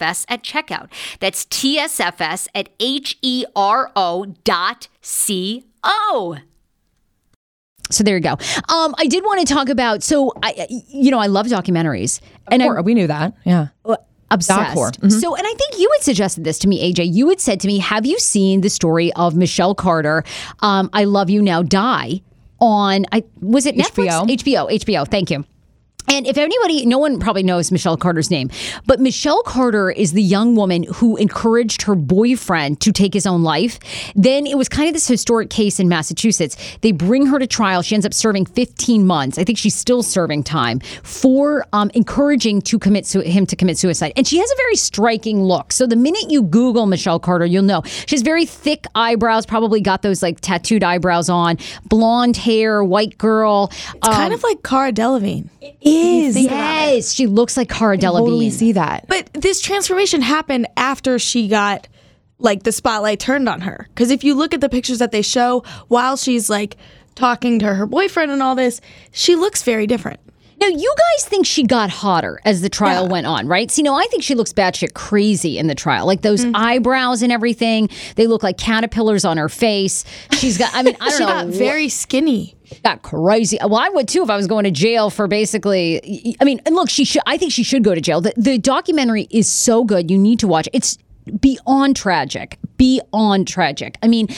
at checkout. That's TSFS at H E R O dot C O. So there you go. Um, I did want to talk about. So I, you know, I love documentaries, and Or- we knew that. Yeah. I'm obsessed. Doc-core. Mhm. So, and I think you had suggested this to me, AJ. You had said to me, "Have you seen the story of Michelle Carter? Um, I love you now, die." On I was it Netflix? HBO. HBO. HBO. Thank you. And if anybody, no one probably knows Michelle Carter's name, but Michelle Carter is the young woman who encouraged her boyfriend to take his own life. Then it was kind of this historic case in Massachusetts. They bring her to trial. She ends up serving 15 months. I think she's still serving time for um, encouraging to commit su- him to commit suicide. And she has a very striking look. So the minute you Google Michelle Carter, you'll know she has very thick eyebrows. Probably got those like tattooed eyebrows on, blonde hair, white girl. It's kind of like Cara Delevingne. Is Yes, she looks like Cara Delevingne. totally see that. But this transformation happened after she got like the spotlight turned on her. Because if you look at the pictures that they show while she's like talking to her boyfriend and all this, she looks very different. Now, you guys think she got hotter as the trial went on, right? See, no, I think she looks batshit crazy in the trial. Like those Mm-hmm. eyebrows and everything, they look like caterpillars on her face. She's got, I mean, I don't She know. got very skinny. got crazy. Well, I would too if I was going to jail for basically. I mean, and look, she should. I think she should go to jail. The, the documentary is so good. You need to watch. It's beyond tragic. Beyond tragic. I mean.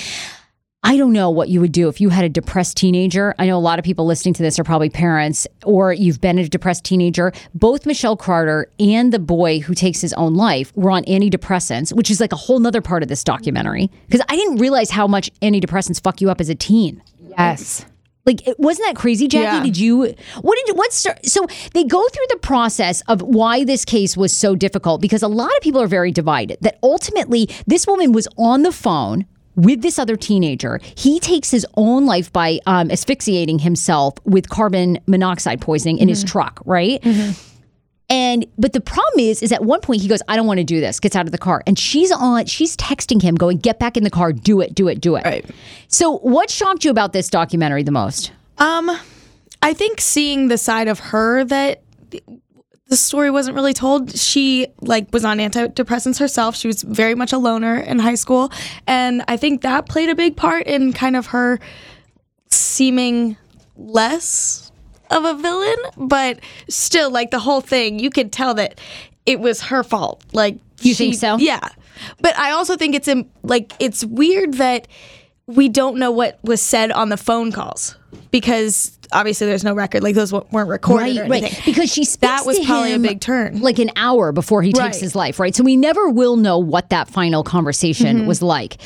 I don't know what you would do if you had a depressed teenager. I know a lot of people listening to this are probably parents or you've been a depressed teenager. Both Michelle Carter and the boy who takes his own life were on antidepressants, which is like a whole nother part of this documentary. Because I didn't realize how much antidepressants fuck you up as a teen. Yes. Like, it- wasn't that crazy, Jackie? Yeah. Did you? What did? What? Start, so they go through the process of why this case was so difficult because a lot of people are very divided. That ultimately, this woman was on the phone with this other teenager. He takes his own life by um, asphyxiating himself with carbon monoxide poisoning in his truck, right? And but the problem is, is at one point he goes, "I don't want to do this." Gets out of the car, and she's on. She's texting him, going, "Get back in the car. Do it. Do it. Do it." Right. So, what shocked you about this documentary the most? Um, I think seeing the side of her that the story wasn't really told. She like was on antidepressants herself. She was very much a loner in high school, and I think that played a big part in kind of her seeming less of a villain, but still like the whole thing, you could tell that it was her fault. Like You think so? Yeah. But I also think it's im- like it's weird that we don't know what was said on the phone calls because obviously there's no record. Like those weren't recorded or anything. Because she speaks That was probably a big turn. like an hour before he takes Right. his life, right? So we never will know what that final conversation Mm-hmm. was like.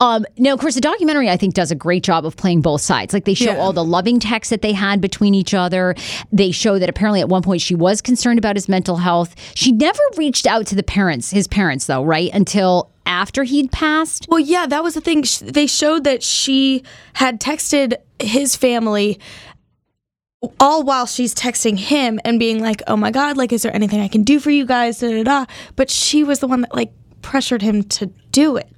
Um, now, of course, the documentary I think does a great job of playing both sides. Like they show Yeah. all the loving texts that they had between each other. They show that apparently at one point she was concerned about his mental health. She never reached out to the parents, his parents, though, right? Until after he'd passed. Well, yeah, that was the thing. They showed that she had texted his family all while she's texting him and being like, "Oh my god, like is there anything I can do for you guys?" Da, da, da. But she was the one that like pressured him to do it.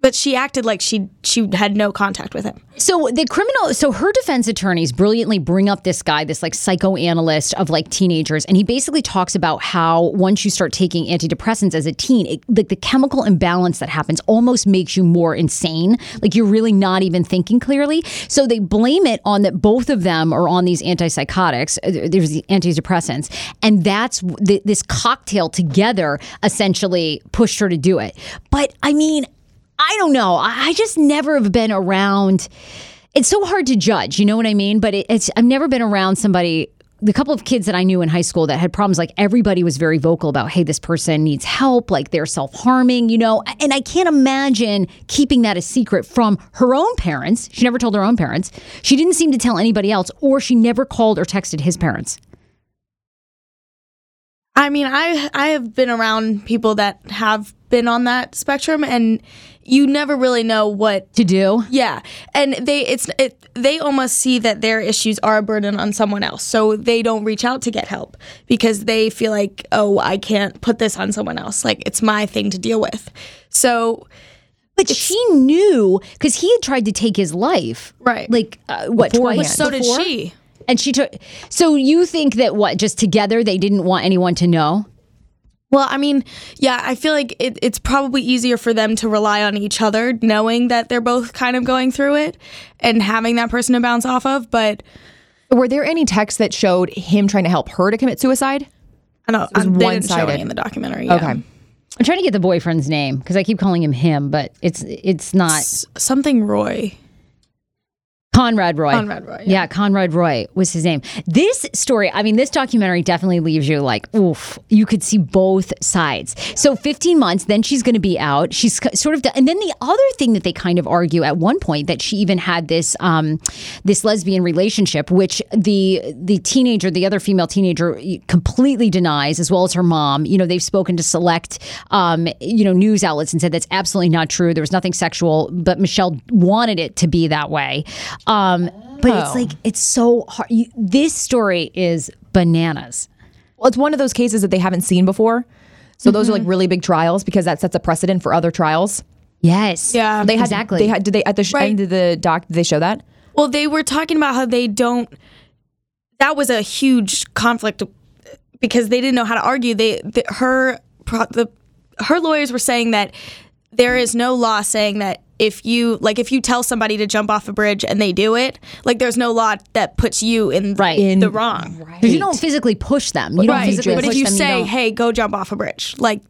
But she acted like she she had no contact with him. So the criminal, so her defense attorneys brilliantly bring up this guy, this like psychoanalyst of like teenagers, and he basically talks about how once you start taking antidepressants as a teen, it, like the chemical imbalance that happens almost makes you more insane. Like you're really not even thinking clearly. So they blame it on that both of them are on these antipsychotics. uh, There's the antidepressants, and that's th- this cocktail together essentially pushed her to do it. But I mean. I don't know. I just never have been around. It's so hard to judge, you know what I mean? But it, it's I've never been around somebody. The couple of kids that I knew in high school that had problems, like everybody was very vocal about, hey, this person needs help, like they're self harming, you know? And I can't imagine keeping that a secret from her own parents. She never told her own parents. She didn't seem to tell anybody else, or she never called or texted his parents. I mean, I I have been around people that have been on that spectrum and you never really know what To do? Yeah, and they it's it, they almost see that their issues are a burden on someone else, so they don't reach out to get help because they feel like, oh, I can't put this on someone else. Like it's my thing to deal with. So But she knew because he had tried to take his life. Right. Like, uh, what, Beforehand. twice? so did before? she. And she took. So you think that what? Just together, they didn't want anyone to know. Well, I mean, yeah, I feel like it, it's probably easier for them to rely on each other, knowing that they're both kind of going through it and having that person to bounce off of. But Were there any texts that showed him trying to help her to commit suicide? I don't. was I, they didn't show one-sided. any in the documentary. yeah. Okay. I'm trying to get the boyfriend's name because I keep calling him him, but it's it's not. S- something Roy. Conrad Roy. Conrad Roy, Yeah. Conrad Roy was his name. This story, I mean, this documentary definitely leaves you like, oof, you could see both sides. So 15 months, then she's going to be out. She's sort of, and then the other thing that they kind of argue at one point that she even had this, um, this lesbian relationship, which the the teenager, the other female teenager, completely denies, as well as her mom. You know, they've spoken to select, um, you know, news outlets and said that's absolutely not true. There was nothing sexual, but Michelle wanted it to be that way. Um, but it's like it's so hard. You, this story is bananas. Well, it's one of those cases that they haven't seen before. So those are like really big trials because that sets a precedent for other trials. Yes. Yeah. They had Exactly. They had did they at the sh- Right. end of the doc? Did they show that? Well, they were talking about how they don't. That was a huge conflict because they didn't know how to argue. They, the, her, pro- the, her lawyers were saying that there is no law saying that if you like if you tell somebody to jump off a bridge and they do it, like there's no law that puts you in, Right. in In- the wrong. Because you don't physically push them. You don't Right. physically But push if you them. say, don't- "Hey, go jump off a bridge," like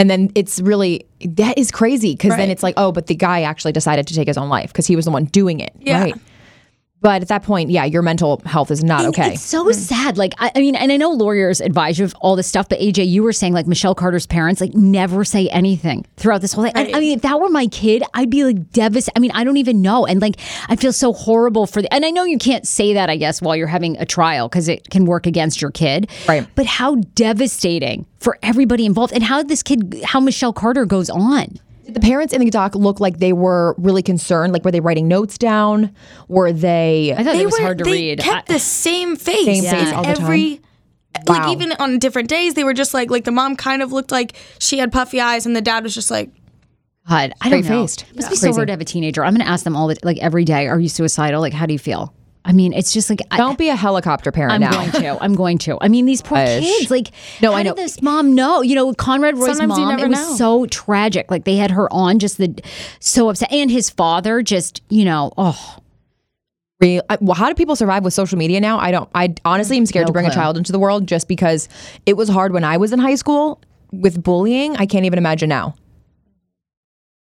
And then it's really that is crazy because then it's like, oh, but the guy actually decided to take his own life because he was the one doing it. Yeah. Right. But at that point, yeah, your mental health is not And okay. It's so sad. Like, I, I mean, and I know lawyers advise you of all this stuff, but AJ, you were saying like Michelle Carter's parents like never say anything throughout this whole thing. And, I mean, if that were my kid, I'd be like devastated. I mean, I don't even know, and like I feel so horrible for the. And I know you can't say that, I guess, while you're having a trial because it can work against your kid. Right. But how devastating for everybody involved, and how this kid, how Michelle Carter goes on. Did the parents in the doc look like they were really concerned? Like, were they writing notes down? Were they? I thought they it was were hard to they read. kept I- the same face, Same face in all the time? every. Wow. Like even on different days, they were just like like the mom kind of looked like she had puffy eyes, and the dad was just like, God, I don't know. Straight-faced. It must be so Crazy. hard to have a teenager. I'm going to ask them all the like every day. Are you suicidal? Like, how do you feel? I mean, it's just like I, Don't be a helicopter parent I'm now. going to. I'm going to. I mean, these poor Hush. kids. Like, No, how I did know. this mom know? You know, Conrad Roy's Sometimes mom. It was know. so tragic. Like they had her on, just the so upset, and his father. Just you know, oh, Real, I, well, how do people survive with social media now? I don't. I honestly am scared No to bring a child into the world just because it was hard when I was in high school with bullying. I can't even imagine now.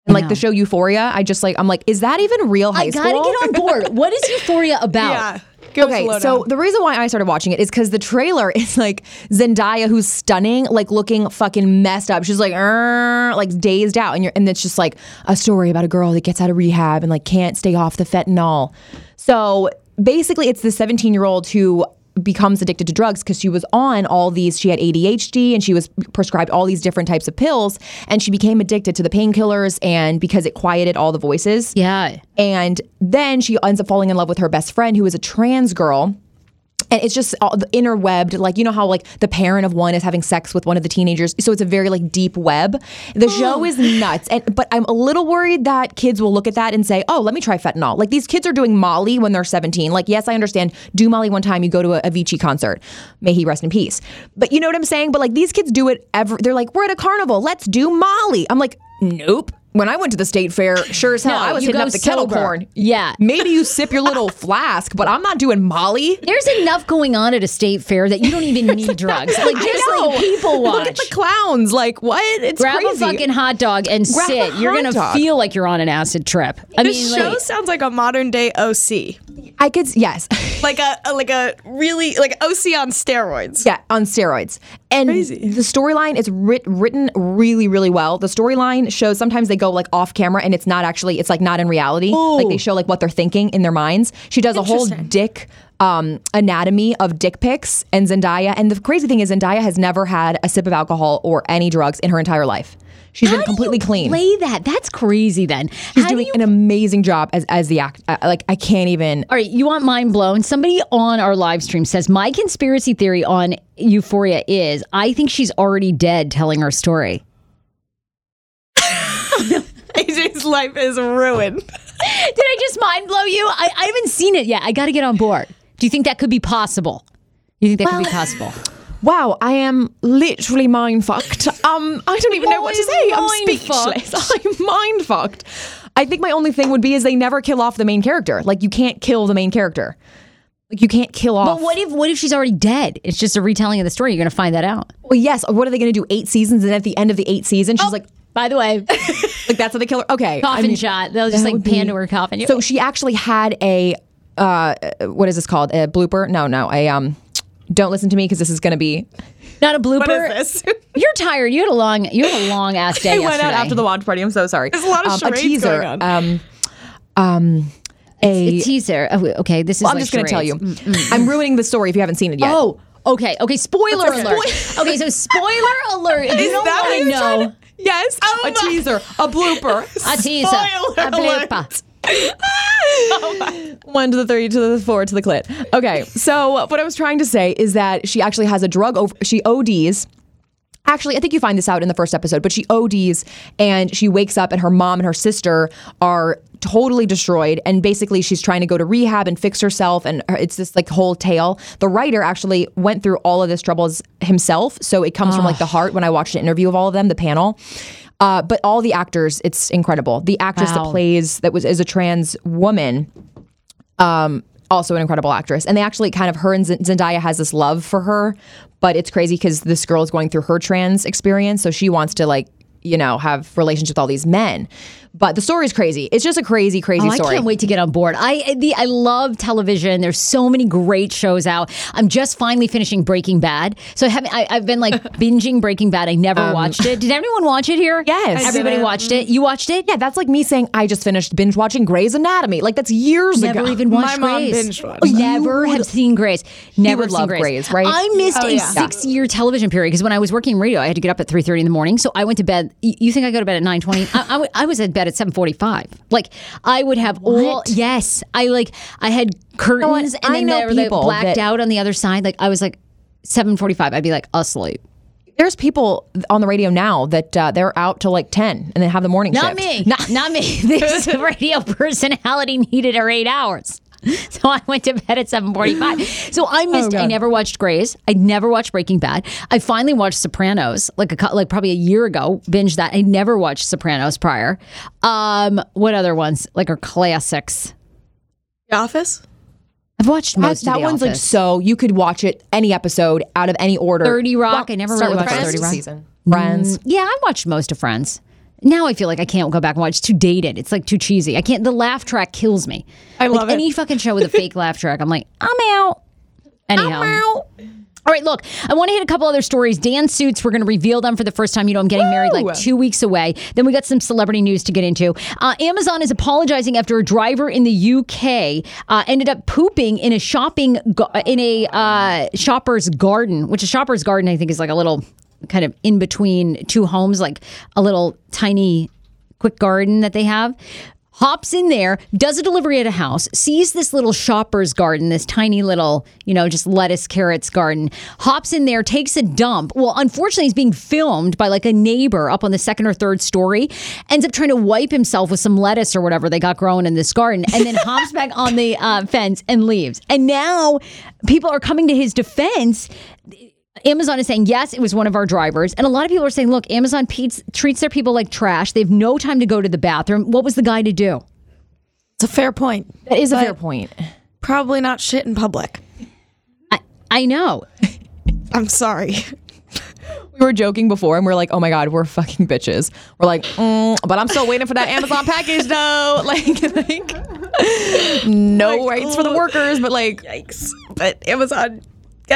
And like the show Euphoria, I just like I'm like, is that even real high I school? gotta get on board. What is Euphoria about? Okay, so the reason why I started watching it is because the trailer is like Zendaya, who's stunning, like looking fucking messed up. She's like, "Er," like dazed out, and you're, and it's just like a story about a girl that gets out of rehab and like can't stay off the fentanyl. So basically, it's the 17 year old who becomes addicted to drugs because she was on all these she had ADHD and she was prescribed all these different types of pills and she became addicted to the painkillers and because it quieted all the voices Yeah. and then she ends up falling in love with her best friend, who is a trans girl. And it's just all the interwebbed, like you know how like the parent of one is having sex with one of the teenagers, so it's a very like deep web. The show is nuts, and but I'm a little worried that kids will look at that and say, "Oh, let me try fentanyl." Like these kids are doing Molly when they're 17. Like yes, I understand. Do Molly one time, you go to a Avicii concert, may he rest in peace. But you know what I'm saying? But like these kids do it ever. They're like, we're at a carnival, let's do Molly. I'm like, nope. When I went to the state fair, sure as hell, No, I was hitting up the kettle corn. Yeah. Maybe you sip your little flask, but I'm not doing Molly. There's enough going on at a state fair that you don't even need drugs. Like just like people watch. Look at the clowns. Like what? It's Grab crazy. a fucking hot dog and Grab sit. You're gonna dog. feel like you're on an acid trip. I mean, This show like, sounds like a modern day OC, I could yes, like a, a like a really like OC on steroids. yeah, on steroids. And the storyline is writ- written really, really well. The storyline shows sometimes they go like off camera and it's not actually it's like not in reality. Like they show like what they're thinking in their minds. She does a whole dick um, anatomy of dick pics and Zendaya. And the crazy thing is Zendaya has never had a sip of alcohol or any drugs in her entire life. She's how been do completely clean. Play that. That's crazy. Then She's How do doing you an amazing job as as the act. Uh, like I can't even. All right, you want mind blown? Somebody on our live stream says my conspiracy theory on Euphoria is I think she's already dead telling her story. AJ's life is ruined. Did I just mind blow you? I, I haven't seen it yet. I got to get on board. Do you think that could be possible? You think that could be possible? Wow, I am literally mind fucked. Um, I don't even know what to say. I'm Mind speechless. I'm mind fucked. I think my only thing would be is they never kill off the main character. Like you can't kill the main character. Like you can't kill off. But what if what if she's already dead? It's just a retelling of the story. You're going to find that out. Well, yes. What are they going to do? Eight seasons, and at the end of the eight seasons, she's like, By the way, like that's how they kill her. Okay, coffin I mean, shot. They'll just like would pan be- to her coffin. So she actually had a uh, what is this called? A blooper? No, no. A um, don't listen to me because this is going to be. Not a blooper. What is this? You're tired. You had a long. You had a long ass day I yesterday. went out after the watch party. I'm so sorry. There's a lot of um, a teaser. going on. Um, um, a. A teaser. Oh, okay, this is. well, I'm like just going to tell you. charades. I'm ruining the story if you haven't seen it yet. Oh, okay, okay. Spoiler What's a alert. okay, so spoiler alert. If you Is don't that want what to you're know, to- yes. Oh a my- teaser. A blooper. a teaser, Spoiler a blooper. One to the three to the four to the clit. Okay, so what I was trying to say is that she actually has a drug over. She ODs. Actually, I think you find this out in the first episode, but she ODs and she wakes up, and her mom and her sister are totally destroyed. And basically, she's trying to go to rehab and fix herself. And it's this like whole tale. The writer actually went through all of this troubles himself. So it comes from like the heart when I watched an interview of all of them, the panel. Uh, but all the actors, it's incredible. The actress that plays that was is a trans woman um, also an incredible actress. And they actually kind of her and Z- Zendaya has this love for her, but it's crazy because this girl is going through her trans experience, so she wants to like you know have relationships with all these men. But the story is crazy. It's just a crazy, crazy Oh, I can't wait to get on board. I the I love television. There's so many great shows out. I'm just finally finishing Breaking Bad. So I haven't. I, I've been like binging Breaking Bad. I never watched it. Did everyone watch it here? Um, Yes. I everybody didn't. watched it. You watched it? Yeah, that's like me saying I just finished binge watching Grey's Anatomy. Like that's years Never ago. even watched My mom Grey's. binge watched. Never have seen Grey's. Never would seen love Grey's. Grey's, right? I missed Oh, a yeah. six-year television period because when I was working radio, I had to get up at three thirty in the morning. So I went to bed. You think I go to bed at nine twenty? I I was at bed at seven forty-five. Like I would have all. Yes, I like I had curtains, and I then know there were the people blacked that- out on the other side. Like I was like seven forty-five. I'd be like asleep. There's people on the radio now that uh, they're out till like ten and they have the morning Not shift. me. Not, not me. This radio personality needed her eight hours. So I went to bed at 7:45. So I missed. I never watched Grey's. I never watched Breaking Bad. I finally watched Sopranos like a cou- like probably a year ago. Binged that. I never watched Sopranos prior. Um, what other ones like are classics? The Office? I've watched That, most that of The one's like so you could watch it any episode out of any order. 30 Rock. I never really watched first 30 Rock. season. Friends. Yeah, I watched most of Friends. Now I feel like I can't go back and watch. It's too dated. It's like too cheesy. I can't. The laugh track kills me. I like love it. any fucking show with a fake laugh track. I'm like, I'm out. Anyhow. I'm out. All right, look, I want to hit a couple other stories. Dan Suits, we're going to reveal them for the first time. You know, I'm getting married like two weeks away. Then we got some celebrity news to get into. Uh, Amazon is apologizing after a driver in the UK uh, ended up pooping in a shopping in a uh, shopper's garden, which a shopper's garden I think is like a little kind of in between two homes, like a little tiny quick garden that they have. Hops in there, does a delivery at a house, sees this little shopper's garden, this tiny little, you know, just lettuce, carrots garden, hops in there, takes a dump. Well, unfortunately, he's being filmed by like a neighbor up on the second or third story, ends up trying to wipe himself with some lettuce or whatever they got growing in this garden, and then hops back on the uh, fence and leaves. And now people are coming to his defense. Amazon is saying, yes, it was one of our drivers. And a lot of people are saying, look, Amazon peats, treats their people like trash. They have no time to go to the bathroom. What was the guy to do? It's a fair point. That is a fair point. Probably not shit in public. I, I know. I'm sorry. We were joking before and we are like, oh my God, we're fucking bitches. We're like, mm, but I'm still waiting for that Amazon package though. Like, like no rights for the workers, but like, Yikes. But Amazon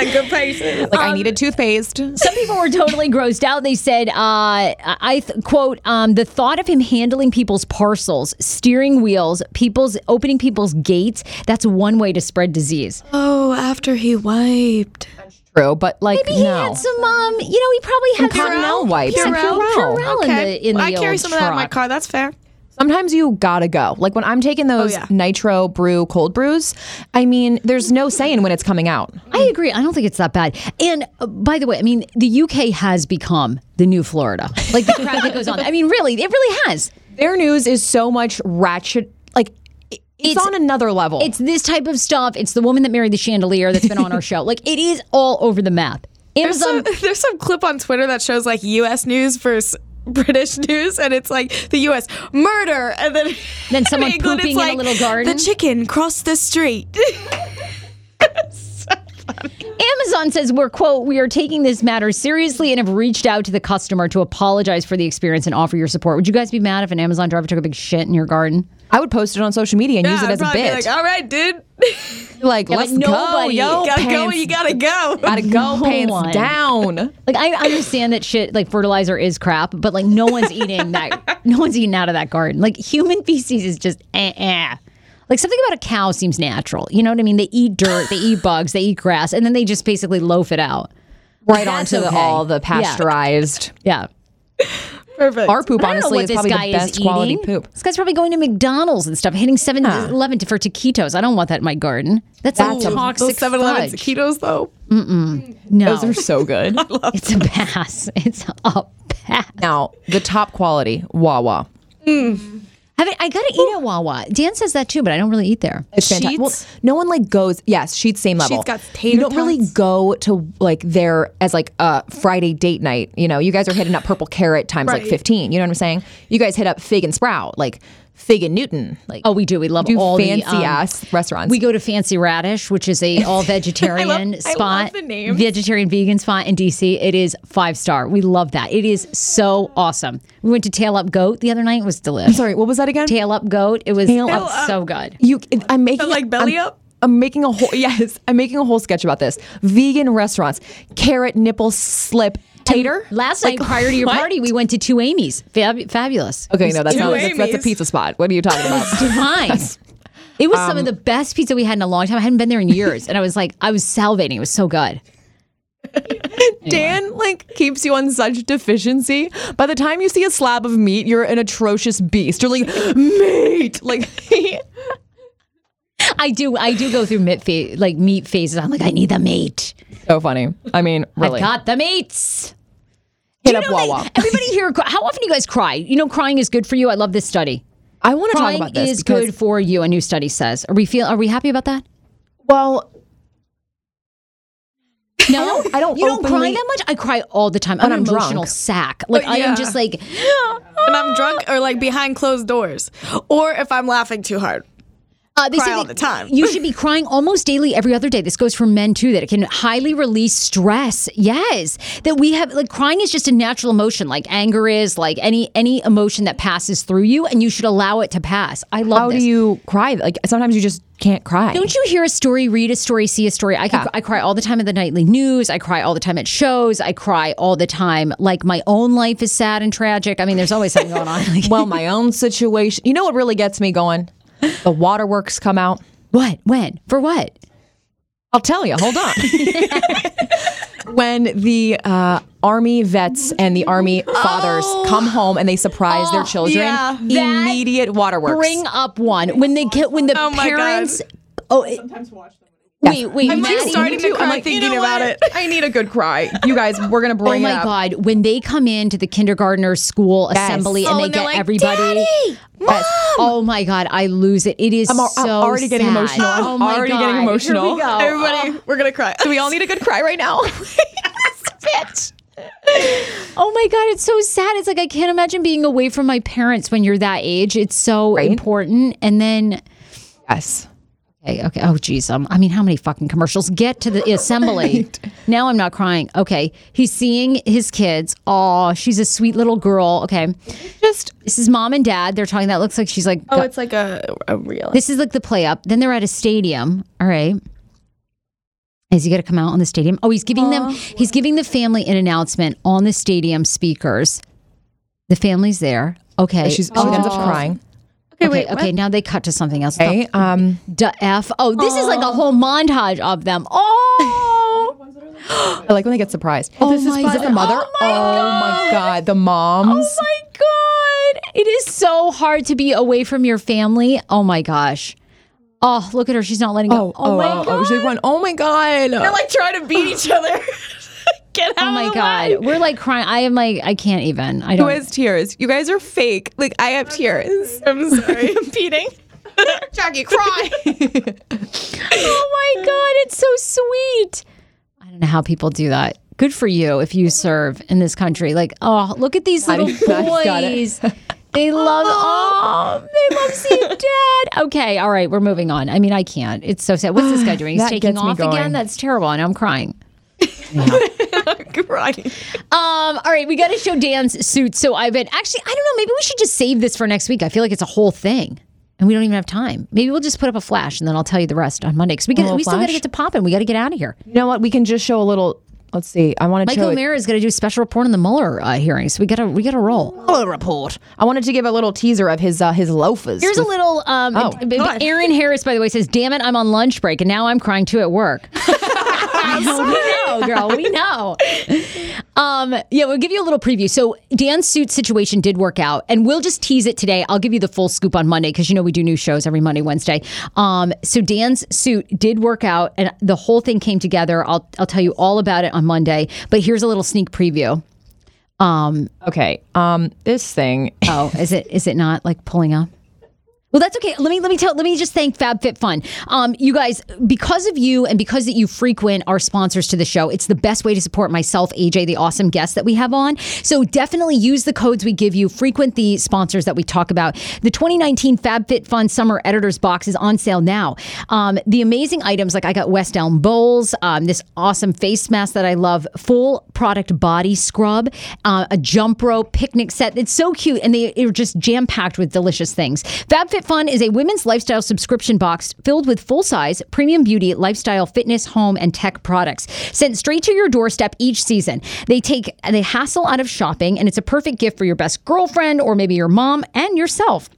got good prices. like I needed toothpaste. Some people were totally grossed out. They said, uh, I th- quote, um, the thought of him handling people's parcels, steering wheels, people's opening people's gates, that's one way to spread disease. Oh, after he wiped. That's true, but like, Maybe he no. had some, um, you know, he probably had some Cottonelle wipes. Some Purell. Purell in the, in the I carry old some of that in my car. That's fair. Sometimes you gotta go. Like when I'm taking those yeah. nitro brew cold brews, I mean, there's no saying when it's coming out. I agree. I don't think it's that bad. And uh, by the way, I mean the UK has become the new Florida. Like the crap that goes on. I mean, really, it really has. Their news is so much ratchet. Like it's, It's- on another level. It's this type of stuff. It's the woman that married the chandelier that's been on our show. Like it is all over the map. There's some, there's some clip on Twitter that shows like U.S. news versus British news, and it's like the U.S. murder, and then Then someone in England, pooping it's in a little garden. The chicken crossed the street. Amazon Amazon says we're quote we are taking this matter seriously and have reached out to the customer to apologize for the experience and offer your support. Would you guys be mad if an Amazon driver took a big shit in your garden? I would post it on social media and use it I'd as a probably be bit. Like, all right, dude. Like, Yeah, let's but go, yo. gotta go pants when you gotta go. Gotta go, No pants one. down. Like I understand that shit like fertilizer is crap, but like no one's eating that. No one's eating out of that garden. Like human feces is just eh, eh. Like something about a cow seems natural. You know what I mean? They eat dirt, they eat bugs, they eat grass, and then they just basically loaf it out. Right That's onto the, all the pasteurized. Yeah. Perfect. Our poop, I honestly, what is this probably guy the best quality poop. This guy's probably going to McDonald's and stuff, hitting 7 11 for taquitos. I don't want that in my garden. That's, That's a a- toxic Those 7 Eleven taquitos, though. No, Those are so good. it's a pass. It's a pass. now, the top quality, Wawa. Mm. I mean, I gotta eat at Wawa. Dan says that too, but I don't really eat there. It's fantastic. Well, no one like goes. Yes, Sheetz same level. Sheetz got tater You don't really tots. go to like there as like a Friday date night. You know, you guys are hitting up Purple Carrot times like fifteen. You know what I'm saying? You guys hit up Fig and Sprout, like Fig and Newton. Like Oh, we do. We love do all fancy the um, ass restaurants. We go to Fancy Radish, which is a all vegetarian I love spot, the names. vegetarian vegan spot in DC. It is five star. We love that. It is so awesome. We went to Tail Up Goat the other night. It was delicious. Sorry, what was that again? Tail Up Goat. It was Tail Up. so good. You, I'm making like belly I'm- up? I'm making a whole yes. I'm making a whole sketch about this. Vegan restaurants, carrot nipple slip tater. Last night, prior to your what? party, we went to Two Amy's. Fab- fabulous. Okay, no, that's not. That's, that's a pizza spot. What are you talking about? divine. It was some of um, the best pizza we had in a long time. I hadn't been there in years, and I was like, I was salivating. It was so good. Dan like keeps you on such deficiency. By the time you see a slab of meat, you're an atrocious beast. You're like meat. Like I do. I do go through meat fa- like meat phases. I'm like, I need the meat. so funny. I mean, really. I've got the meats. Hit You up Wawa. everybody here, how often do you guys cry? You know, crying is good for you. I love this study. I want to talk about this is good for you. A new study says. Are we feel? Are we happy about that? well, No, I don't You don't cry that much. I cry all the time. I'm an I'm emotional drunk. sack. Like I am just like. When I'm drunk or like behind closed doors. Or if I'm laughing too hard. Uh, they Cry all the time. You should be crying almost daily, every other day. This goes for men too. That it can highly release stress. Yes, that we have like crying is just a natural emotion, like anger is, like any any emotion that passes through you, and you should allow it to pass. I love. how this. do you cry? Like sometimes you just can't cry. Don't you hear a story, read a story, see a story? I, can, I cry all the time at the nightly news. I cry all the time at shows. I cry all the time. Like my own life is sad and tragic. I mean, there's always something going on. Like, well, my own situation. You know what really gets me going? The waterworks come out. what? When? For what? I'll tell you. Hold on. when the uh, army vets and the army fathers come home and they surprise their children, yeah. immediate waterworks. Bring up one when they get when the parents Oh my God. parents. Oh, it- wait, wait. I'm Maddie, just starting to I'm like, thinking you know about it. I need a good cry. You guys, we're gonna Oh bring Oh my up. God! When they come into the kindergartner school Yes. assembly and Oh, they and they're get like, everybody. "Daddy, Yes. Oh my God! I lose it. It is I'm al- so I'm already getting emotional. I'm oh my already God. getting Here we emotional. go. Everybody, oh. we're gonna cry. Do we all need a good cry right now? Bitch. Oh my God, it's so sad. It's like I can't imagine being away from my parents when you're that age. It's so Right? important. And then, yes. Okay, okay. Oh, geez. Um, I mean, how many fucking commercials get to the assembly? Now I'm not crying. Okay. He's seeing his kids. Oh, she's a sweet little girl. Okay. Just This is mom and dad. They're talking. That looks like she's like, Oh, it's like a, a real. this is like the play up. Then they're at a stadium. All right. Is he going to come out on the stadium? Oh, he's giving them, he's giving the family an announcement on the stadium speakers. The family's there. Okay. she's, she ends up crying. Okay, okay, wait. okay. Now they cut to something else. Okay. Um. The F. Oh, this is like a whole montage of them. Oh, I like when they get surprised. Oh this my is, is this the God. mother? Oh my my god, the moms. oh my God. It is so hard to be away from your family. Oh my gosh. Oh, look at her. She's not letting go. Oh, oh, my oh, God. oh, one. Oh my god. They're like trying to beat each other. Get oh out Oh my of god, way. we're like crying. I am like, I can't even. I don't. Who has tears? You guys are fake. Like I have tears. I'm sorry. I'm beating. Jackie, cry. oh my god, it's so sweet. I don't know how people do that. Good for you if you serve in this country. Like, oh, look at these little Maddie- got it. boys. They love, oh, they love seeing dad. Okay, all right, we're moving on. I mean, I can't. It's so sad. What's this guy doing? He's taking off again. That's terrible. And I'm crying. right. Um, all right, we got to show Dan's suit. So I've been actually, I don't know, maybe we should just save this for next week. I feel like it's a whole thing. And we don't even have time. Maybe we'll just put up a flash and then I'll tell you the rest on Monday. Because we, get- we still got to get to popping. We got to get out of here. You know what? We can just show a little. Let's see. I want to Michael. O'Meara is going to do a special report on the Mueller uh, hearing. So we got to we got to roll. Mueller report. I wanted to give a little teaser of his uh, his loafers. Here's a little. Um, Oh, b- Aaron Harris, by the way, says, "Damn it, I'm on lunch break, and now I'm crying too at work." we know, girl. We know. Um, yeah, we'll give you a little preview. So Dan's suit situation did work out, and we'll just tease it today. I'll give you the full scoop on Monday because you know we do new shows every Monday, Wednesday. Um, so Dan's suit did work out, and the whole thing came together. I'll I'll tell you all about it on Monday. But here's a little sneak preview. Um, okay. Um, this thing. Oh, is it is it not like pulling up? Well, that's okay. Let me let me tell. Let me just thank FabFitFun. Um, you guys, because of you and because that you frequent our sponsors to the show, it's the best way to support myself, AJ, the awesome guest that we have on. So definitely use the codes we give you. Frequent the sponsors that we talk about. The 2019 FabFitFun Summer Editors Box is on sale now. Um, the amazing items like I got West Elm bowls, um, this awesome face mask that I love, full product body scrub, uh, a jump rope, picnic set. It's so cute, and they are just jam packed with delicious things. FabFitFun is a women's lifestyle subscription box filled with full size premium beauty, lifestyle, fitness, home, and tech products sent straight to your doorstep each season. They take the hassle out of shopping, and it's a perfect gift for your best girlfriend or maybe your mom and yourself.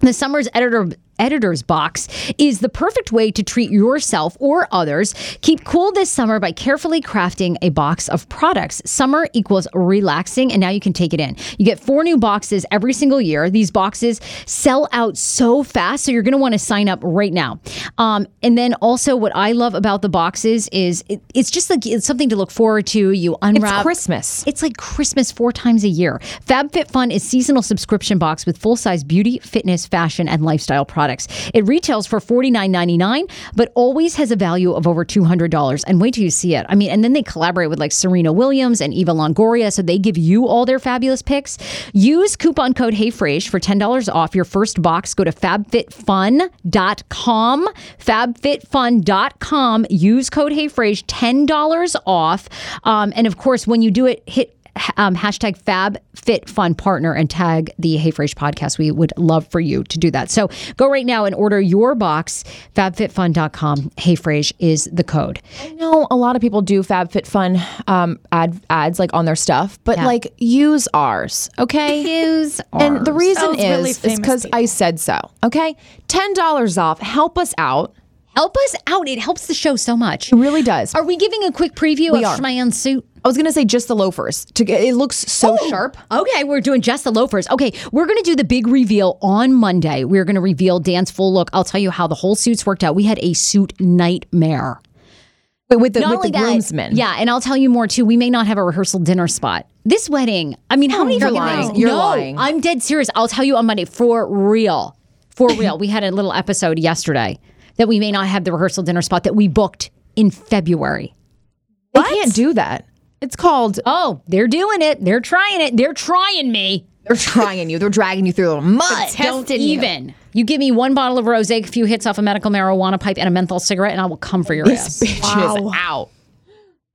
The summer's editor editor's box is the perfect way to treat yourself or others. Keep cool this summer by carefully crafting a box of products. Summer equals relaxing, and now you can take it in. You get four new boxes every single year. These boxes sell out so fast, so you're going to want to sign up right now. Um, and then also, what I love about the boxes is it, it's just like it's something to look forward to. You unwrap. It's Christmas. It's like Christmas four times a year. FabFitFun is seasonal subscription box with full size beauty, fitness, fashion, and lifestyle products. It retails for $49.99, but always has a value of over $200. And wait till you see it. I mean, and then they collaborate with like Serena Williams and Eva Longoria, so they give you all their fabulous picks. Use coupon code HeyFrase for $10 off your first box. Go to fabfitfun.com, fabfitfun.com. Use code HeyFrase, $10 off. Um, and of course, when you do it, hit um, hashtag FabFitFun partner and tag the Hey Frase podcast. We would love for you to do that. So go right now and order your box. FabFitFun.com. Hey Frase is the code. I know a lot of people do FabFitFun um, ad ads like on their stuff, but like use ours, okay? Use ours. And the reason Sells really is is famous because I said so. Okay, ten dollars off. Help us out. Help us out. It helps the show so much. It really does. Are we giving a quick preview We of are. Shman's suit? I was gonna say just the loafers. To get it looks so Oh, sharp. Okay, we're doing just the loafers. Okay, we're going to do the big reveal on Monday. We're going to reveal Dan's full look. I'll tell you how the whole suits worked out. We had a suit nightmare. Wait, with the Not with the that, groomsmen. Yeah, and I'll tell you more too. We may not have a rehearsal dinner spot. This wedding, I mean, how hmm, many You're lying. things? You're no, lying. I'm dead serious. I'll tell you on Monday for real. For real. we had a little episode yesterday that we may not have the rehearsal dinner spot that we booked in February. They can't do that. It's called. Oh, they're doing it. They're trying it. They're trying me. They're trying you. They're dragging you through the mud. Don't Testing you. even. You. give me one bottle of rose, a few hits off a medical marijuana pipe, and a menthol cigarette, and I will come for your ass. Bitch is out.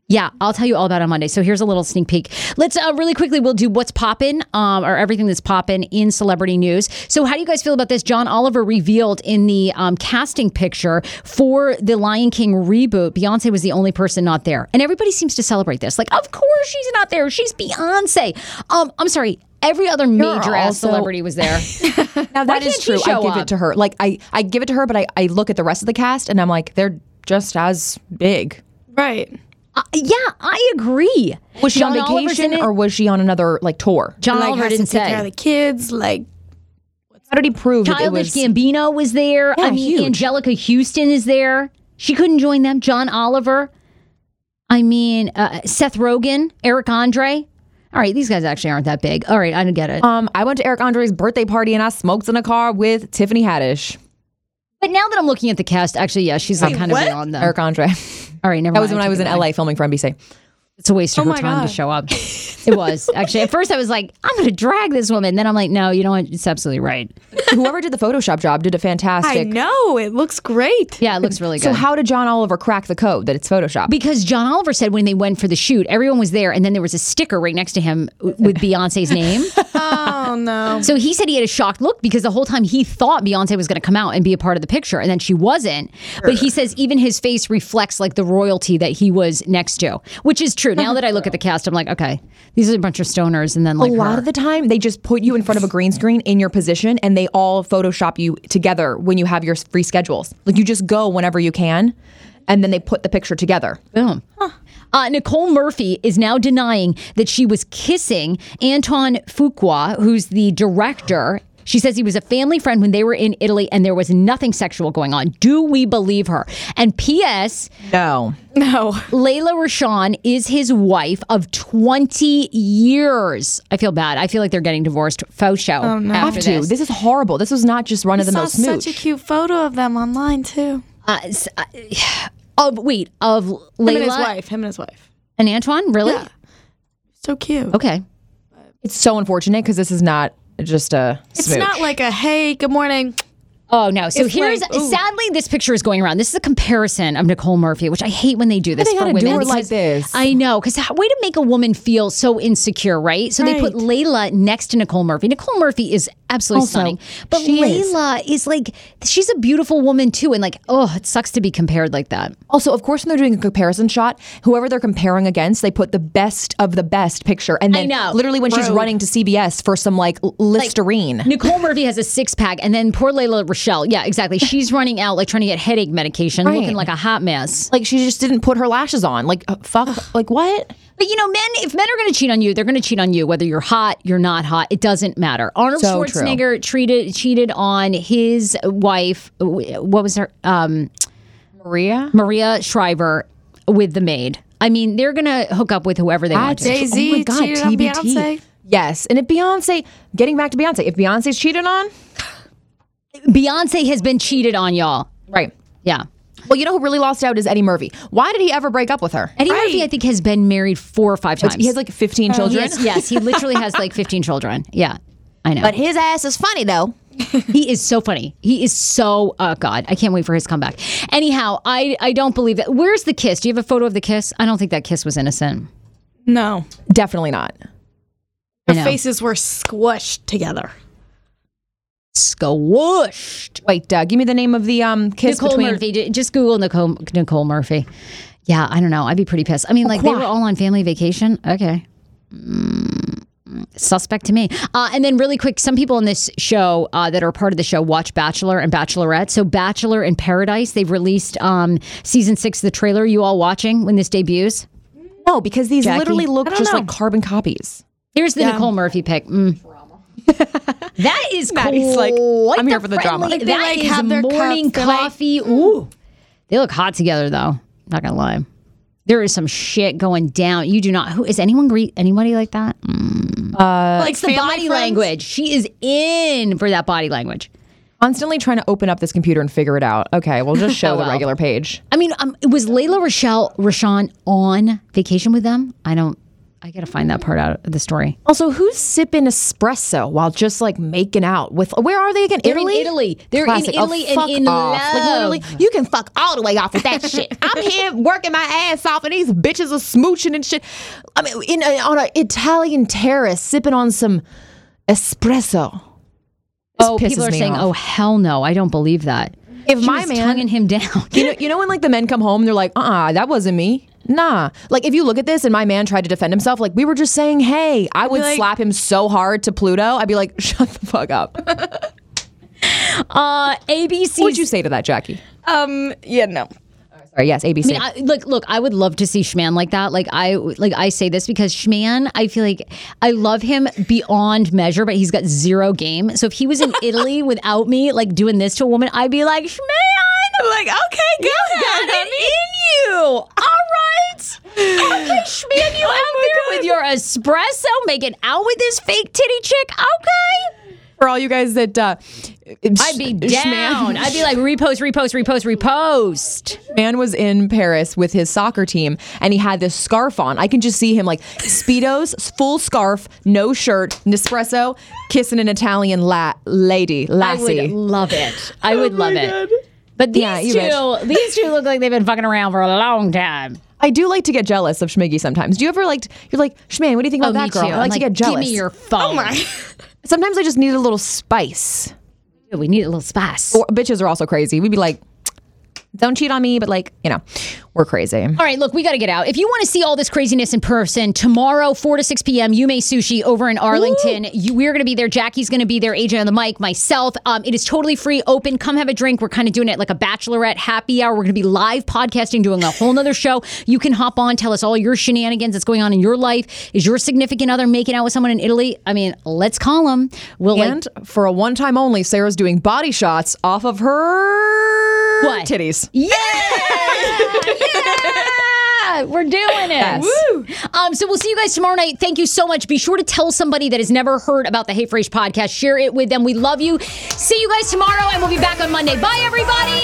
Yeah, I'll tell you all about it on Monday. So here's a little sneak peek. Let's uh, really quickly, we'll do what's poppin', um, or everything that's poppin' in celebrity news. So how do you guys feel about this? John Oliver revealed in the um, casting picture for the Lion King reboot, Beyonce was the only person not there, and everybody seems to celebrate this. Like, of course she's not there. She's Beyonce. Um, I'm sorry. Every other major ass celebrity was there. Now that is can't true. I give up? it to her. Like I, I give it to her, but I, I look at the rest of the cast and I'm like, they're just as big. Right. Uh, yeah, I agree. Was she John on vacation or was she on another like tour? John like Oliver has didn't to take say. care of the kids. Like How did he prove that it Childish was? Gambino was there. I mean, huge. Anjelica Huston is there. She couldn't join them. John Oliver. I mean, uh, Seth Rogen, Eric Andre. All right, these guys actually aren't that big. All right, I don't get it. Um, I went to Eric Andre's birthday party and I smoked in a car with Tiffany Haddish. but now that I'm looking at the cast, actually, yeah, she's like kind what? of beyond them. Eric Andre. All right, never That was when I was in Take it back. LA filming for NBC. It's a waste of Oh her my time to show up. It was actually at first I was like, I'm going to drag this woman. Then I'm like, no, you know what? It's absolutely right. Whoever did the Photoshop job did a fantastic. I know it looks great. Yeah, it looks really good. So how did John Oliver crack the code that it's Photoshop? because John Oliver said when they went for the shoot, everyone was there, and then there was a sticker right next to him with Beyonce's name. No. So he said he had a shocked look because the whole time he thought Beyonce was going to come out and be a part of the picture, and then she wasn't. But he says even his face reflects like the royalty that he was next to, which is true. Now that I look at the cast, I'm like, okay, these are a bunch of stoners, and then like a lot her. of the time, they just put you in front of a green screen in your position, and they all Photoshop you together when you have your free schedules. Like you just go whenever you can, and then they put the picture together. Boom. Uh, Nicole Murphy is now denying that she was kissing Antoine Fuqua, who's the director. She says he was a family friend when they were in Italy and there was nothing sexual going on. Do we believe her? And P.S. No, No. Layla Rochon is his wife of 20 years. I feel bad. I feel like they're getting divorced. Faux show. Oh, no. have to. This. is horrible. This was not just run of the saw mill smooch. such a cute photo of them online too. Uh, uh, of, wait, of Him and his wife. Him and his wife. and Antoine? Really? Yeah. So cute. Okay. It's so unfortunate because this is not just a. It's smooch. not like a hey, good morning. Oh no! So It's here's like, sadly this picture is going around. This is a comparison of Nicole Murphy, which I hate when they do this they for women. do like this? I know, because way to make a woman feel so insecure, right? So they put Layla next to Nicole Murphy. Nicole Murphy is absolutely Also, stunning, but she is. Layla is. like she's a beautiful woman too, and like oh, it sucks to be compared like that. Also, of course, when they're doing a comparison shot, whoever they're comparing against, they put the best of the best picture, and then know. literally when she's running to CBS for some like Listerine. Nicole Murphy has a six pack, and then poor Layla Rochelle. Yeah, exactly. She's running out like trying to get headache medication, Right. looking like a hot mess. like she just didn't put her lashes on. Like uh, fuck. like what? But you know, men, if men are going to cheat on you, they're going to cheat on you, whether you're hot, you're not hot. It doesn't matter. Arnold So true. Schwarzenegger treated cheated on his wife. What was her? Um, Maria. Maria Shriver with the maid. I mean, they're going to hook up with whoever they want to. Jay Z oh my God, cheated on TBT. Beyonce. Yes, and if Beyonce, getting back to Beyonce, if Beyonce's cheated on, Beyonce has been cheated on, y'all. right? Yeah. Well, you know who really lost out is Eddie Murphy. Why did he ever break up with her? Eddie Murphy, I think, has been married four or five times. He has like 15 children. yes, yes, he literally has like 15 children. Yeah, I know. But his ass is funny though. He is so funny. He is so oh god, I can't wait for his comeback. Anyhow, I I don't believe that. Where's the kiss? Do you have a photo of the kiss? I don't think that kiss was innocent. No. Definitely not. I Their faces were squished together. Squished. Wait, uh, give me the name of the um kiss Nicole between. Murphy. Just Google Nicole Nicole Murphy. Yeah, I don't know. I'd be pretty pissed. I mean, like they were all on family vacation. Okay. Mm, suspect to me. Uh, and then, really quick, some people in this show uh, that are part of the show watch Bachelor and Bachelorette. So, Bachelor in Paradise, they've released um, season six, the trailer. You all watching when this debuts? No, because these Jackie? literally look just know. like carbon copies. Here's the Nicole Murphy pick. Mm. that is Maddie's like, I'm here for the drama. Like, they, that like, have their morning cups, like- coffee. Ooh, they look hot together though. Not gonna lie. There is some shit going down. You do not. Who is anyone greet anybody like that? Mm. like it's the body language. She is in for that body language. Constantly trying to open up this computer and figure it out. Okay, we'll just show Oh, the regular page. I mean, um, was Layla Rochelle Rochon on vacation with them? I don't. I gotta find that part out of the story. Also, who's sipping espresso while just like making out with? Where are they again? They're Italy. Italy. They're Classic. in Oh, Italy and fuck in off. love. Like literally, you can fuck all the way off with that shit. I'm here working my ass off, and these bitches are smooching and shit. I mean, in a, on an Italian terrace, sipping on some espresso. This oh, people are saying, off. "Oh hell no, I don't believe that." If She my man- him down. You know, you know when like the men come home, they're like, "Uh, uh that wasn't me." Nah. Like if you look at this and my man tried to defend himself, like we were just saying, "Hey," I would like- slap him so hard to Pluto. I'd be like, "Shut the fuck up." Uh, ABC. what would you say to that, Jackie? Um, yeah, no. Sorry, yes, ABC. I mean, I, look, look. I would love to see Shman like that. Like I, like I say this because Shman, I feel like I love him beyond measure, but he's got zero game. So if he was in Italy without me, like doing this to a woman, I'd be like, Shman, I'm like, okay, go got it in you. Right. Okay, Shman, you out there with your espresso, making out with this fake titty chick. Okay. For all you guys that uh, I'd be down. I'd be like repost, repost, repost, repost. man was in Paris with his soccer team and he had this scarf on. I can just see him like speedos, full scarf, no shirt, Nespresso, kissing an Italian la- lady, I lassie. would love it. I would love it. But these Yeah, two, these two look like they've been fucking around for a long time. I do like to get jealous of Schmiggy sometimes. Do you ever like you're like, Shman, what do you think about oh, that girl? I like, I'm to get jealous. Give me your oh phone. Sometimes I just need a little spice. We need a little spice. Or, bitches are also crazy. We'd be like, don't cheat on me, but like, you know, we're crazy. All right, look, we got to get out. If you want to see all this craziness in person, tomorrow, 4 to 6 p.m., Yume Sushi over in Arlington. You, we're going to be there. Jackie's going to be there. AJ on the mic, myself. Um, it is totally free, open. Come have a drink. We're kind of doing it like a bachelorette happy hour. We're going to be live podcasting, doing a whole nother show. You can hop on, tell us all your shenanigans that's going on in your life. Is your significant other making out with someone in Italy? I mean, let's call them. We'll like, And for a one time only, Sarah's doing body shots off of her What? titties. Yeah! yeah! We're doing it. Um, so we'll see you guys tomorrow night. Thank you so much. Be sure to tell somebody that has never heard about the Hey Frase podcast. Share it with them. We love you. See you guys tomorrow, and we'll be back on Monday. Bye, everybody.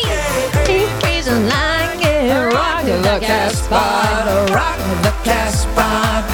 Rock the Casbah, rock the Casbah.